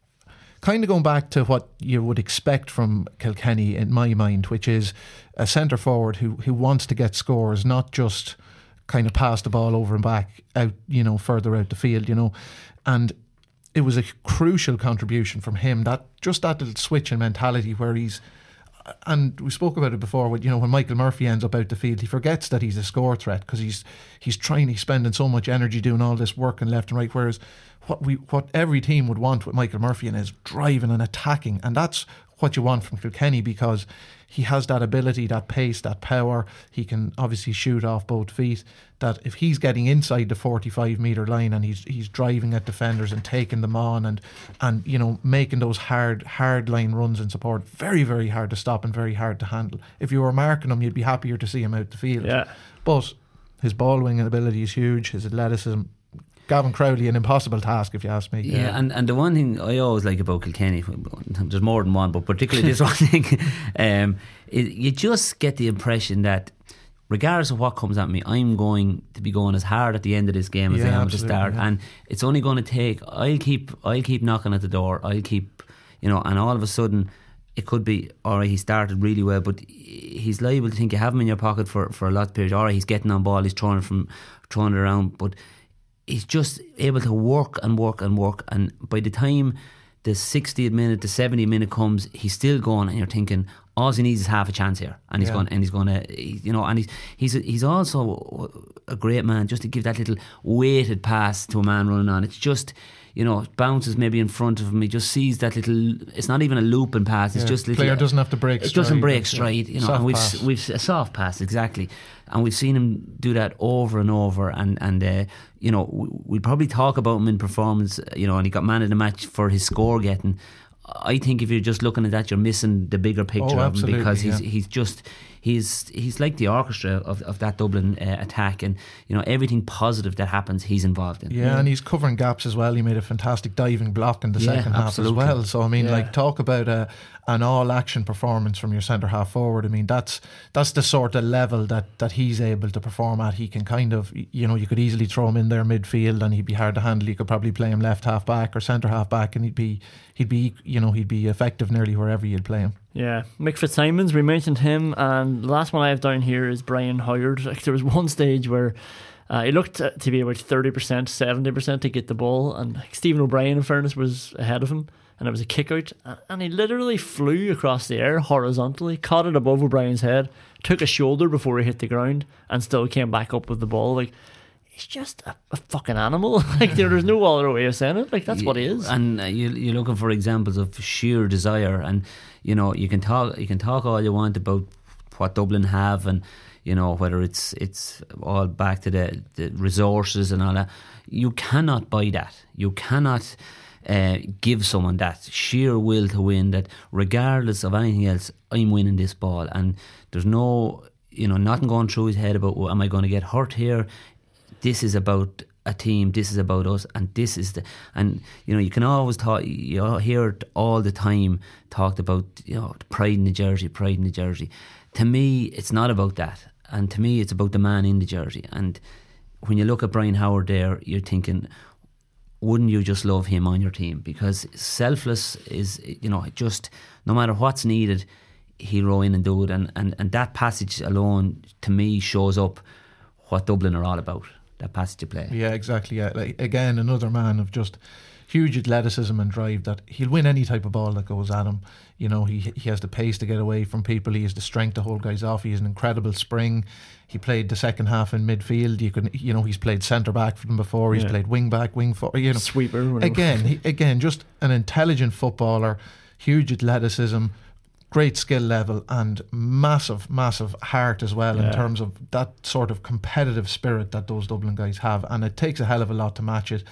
kind of going back to what you would expect from Kilkenny in my mind, which is a centre forward who who wants to get scores, not just kind of pass the ball over and back out, you know, further out the field, you know, and it was a crucial contribution from him that just that little switch in mentality where he's and we spoke about it before with you know when Michael Murphy ends up out the field he forgets that he's a score threat because he's he's trying he's spending so much energy doing all this work and left and right whereas what we what every team would want with Michael Murphy in is driving and attacking and that's what you want from Kilkenny because he has that ability, that pace, that power. He can obviously shoot off both feet. That if he's getting inside the forty-five meter line and he's he's driving at defenders and taking them on and and you know making those hard hard line runs in support, very very hard to stop and very hard to handle. If you were marking him, you'd be happier to see him out the field. Yeah. But his ball winging ability is huge. His athleticism. Gavin Crowley, an impossible task, if you ask me. Yeah, and, and the one thing I always like about Kilkenny, there's more than one, but particularly this one thing, um, it, you just get the impression that regardless of what comes at me, I'm going to be going as hard at the end of this game as Yeah, I am at the start, yeah. and it's only going to take. I'll keep, I'll keep knocking at the door. I'll keep, you know, and all of a sudden. It could be, all right, he started really well, but he's liable to think you have him in your pocket for, for a lot of periods. All right, he's getting on ball, he's throwing it from throwing it around, but he's just able to work and work and work. And by the time the 60th minute, the 70th minute comes, he's still going, and you're thinking, all he needs is half a chance here, and he's Yeah. going, and he's going to, you know, and he's he's he's also a great man just to give that little weighted pass to a man running on. It's just. You know, bounces maybe in front of him. He just sees that little. It's not even a looping pass. It's Yeah, just little. player doesn't have to break It doesn't stride, break yeah. You know, Soft and we've pass. we've a soft pass exactly, and we've seen him do that over and over. And and uh, you know we, we probably talk about him in performance. You know, and he got man of the match for his score getting. I think if you're just looking at that, you're missing the bigger picture Oh, of him absolutely, because he's yeah. he's just he's he's like the orchestra of, of that Dublin uh, attack, and you know everything positive that happens, he's involved in. Yeah, and he's covering gaps as well. He made a fantastic diving block in the Yeah, second half absolutely. as well. So I mean, Yeah. like talk about a, an all action performance from your centre half forward. I mean, that's that's the sort of level that that he's able to perform at. He can kind of, you know, you could easily throw him in there midfield and he'd be hard to handle. You could probably play him left half back or centre half back, and he'd be he'd be you know he'd be effective nearly wherever you'd play him. Yeah, Mick Fitzsimons, we mentioned him, and the last one I have down here is Brian Howard. Like there was one stage where uh, he looked to be about thirty percent, seventy percent to get the ball, and like, Stephen O'Brien, in fairness, was ahead of him, and it was a kick out, and he literally flew across the air horizontally, caught it above O'Brien's head, took a shoulder before he hit the ground, and still came back up with the ball. Like he's just a, a fucking animal. like there, there's no other way of saying it. Like that's what he is. And uh, you, you're looking for examples of sheer desire, and you know you can talk you can talk all you want about what Dublin have, and you know whether it's it's all back to the, the resources and all that. You cannot buy that. You cannot. Uh, give someone that sheer will to win that regardless of anything else I'm winning this ball and there's no you know nothing going through his head about well, am I going to get hurt here this is about a team. This is about us, and this is the and you know you can always talk. You hear it all the time talked about. You know, pride in the jersey, pride in the jersey. To me, it's not about that, and to me, it's about the man in the jersey. And when you look at Brian Howard there, you're thinking, wouldn't you just love him on your team? Because selfless is, you know, just no matter what's needed, he'll row in and do it. And, and, and that passage alone, to me, shows up what Dublin are all about. That passage of play. Yeah, exactly. Yeah, like again, another man of just huge athleticism and drive. That he'll win any type of ball that goes at him. You know, he he has the pace to get away from people. He has the strength to hold guys off. He has an incredible spring. He played the second half in midfield. You can, you know, he's played centre back for them before. He's Yeah. played wing back, wing forward. You know, Sweeper, whatever. again, he, again, just an intelligent footballer, huge athleticism, great skill level, and massive, massive heart as well Yeah. in terms of that sort of competitive spirit that those Dublin guys have. And it takes a hell of a lot to match it.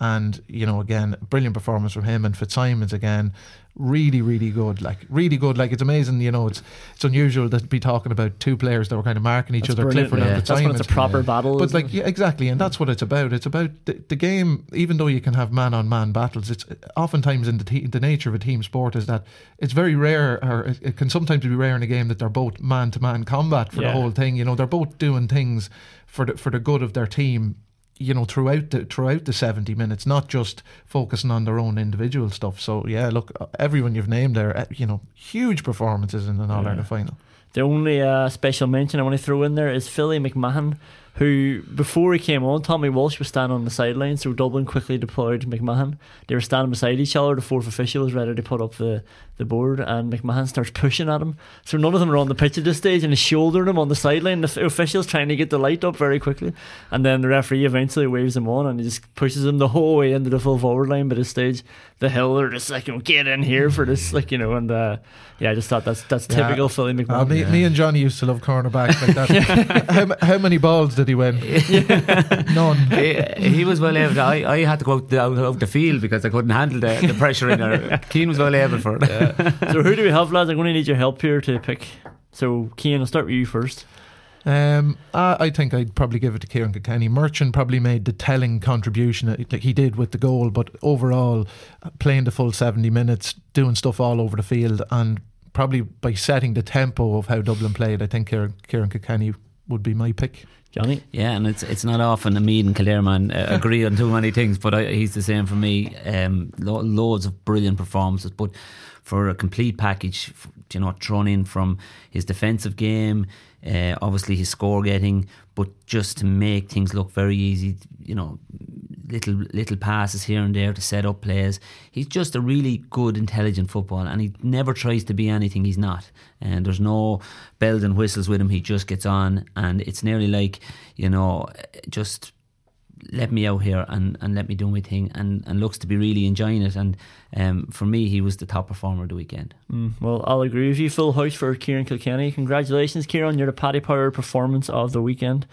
And you know, again, brilliant performance from him and Fitzsimons again. Really, really good. Like really good. Like it's amazing. You know, it's it's unusual to be talking about two players that were kind of marking each That's other, brilliant, Clifford yeah. and That's when Fitzsimons. it's a proper battle, But like, yeah, exactly, and that's what it's about. It's about the, the game. Even though you can have man on man battles, it's oftentimes in the te- the nature of a team sport is that it's very rare, or it, it can sometimes be rare in a game that they're both man to man combat for Yeah. the whole thing. You know, they're both doing things for the for the good of their team. You know, throughout the throughout the seventy minutes, not just focusing on their own individual stuff. So yeah, look, everyone you've named there, eh, you know, huge performances in an All Ireland final. The only uh, special mention I want to throw in there is Philly McMahon, who before he came on, Tommy Walsh was standing on the sideline, so Dublin quickly deployed McMahon. They were standing beside each other. The fourth official was ready to put up the, the board, and McMahon starts pushing at him. So none of them are on the pitch at this stage, and he's shouldering him on the sideline. The official's trying to get the light up very quickly, and then the referee eventually waves him on, and he just pushes him the whole way into the full forward line. But at this stage, the Hill are just like, "Oh, "Get in here for this!" Like you know, and uh, yeah, I just thought that's that's Yeah. typical Philly McMahon. Uh, me, me and Johnny used to love cornerbacks like that. how, how many balls did he win? None. he, he was well able. To, I, I had to go out the, out, out the field because I couldn't handle the, the pressure in there. Cian was well able for it. so who do we have, lads? I'm going to need your help here to pick. So, Cian, I'll start with you first. Um, I, I think I'd probably give it to Ciarán Kilkenny. Murchan probably made the telling contribution that like he did with the goal, but overall, playing the full 70 minutes, doing stuff all over the field, and probably by setting the tempo of how Dublin played, I think Ciarán, Ciarán Kilkenny would be my pick. Johnny? Yeah, and it's it's not often a Meath and Kildare man uh, agree on too many things, but I, he's the same for me. Um, lo- loads of brilliant performances, but for a complete package, you know, thrown in from his defensive game, uh, obviously his score getting, but just to make things look very easy, you know, little little passes here and there to set up plays. He's just a really good, intelligent footballer, and he never tries to be anything he's not. And there's no bells and whistles with him. He just gets on, and it's nearly like you know, just let me out here and, and let me do my thing, and, and looks to be really enjoying it. And um, for me, he was the top performer of the weekend. Mm, well, I'll agree with you. Full house for Ciarán Kilkenny. Congratulations, Ciarán. You're the Paddy Power performance of the weekend.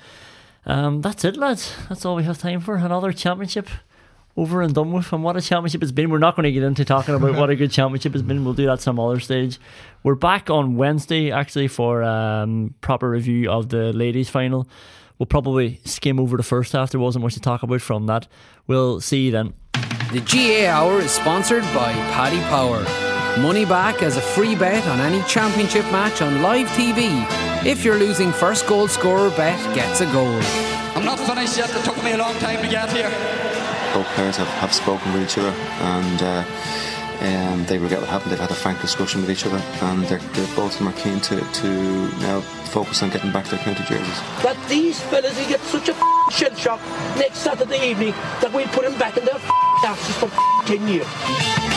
Um, that's it, lads. That's all we have time for. Another championship over and done with. And what a championship it's been. We're not going to get into talking about what a good championship it's been. We'll do that some other stage. We're back on Wednesday, actually, for um, proper review of the ladies' final. We'll probably skim over the first half. There wasn't much to talk about from that. We'll see you then. The GAA Hour is sponsored by Paddy Power. Money back as a free bet on any championship match on live TV. If you're losing first goal scorer bet gets a goal. I'm not finished yet. It took me a long time to get here. both players have, have spoken with each other and uh, um, they regret what happened. They've had a frank discussion with each other and they're, they're both of them are keen to, to now focus on getting back their county jerseys. that these fellas will get such a f***ing shell shock next Saturday evening that we'll put them back in their f***ing asses for f***ing 10 years.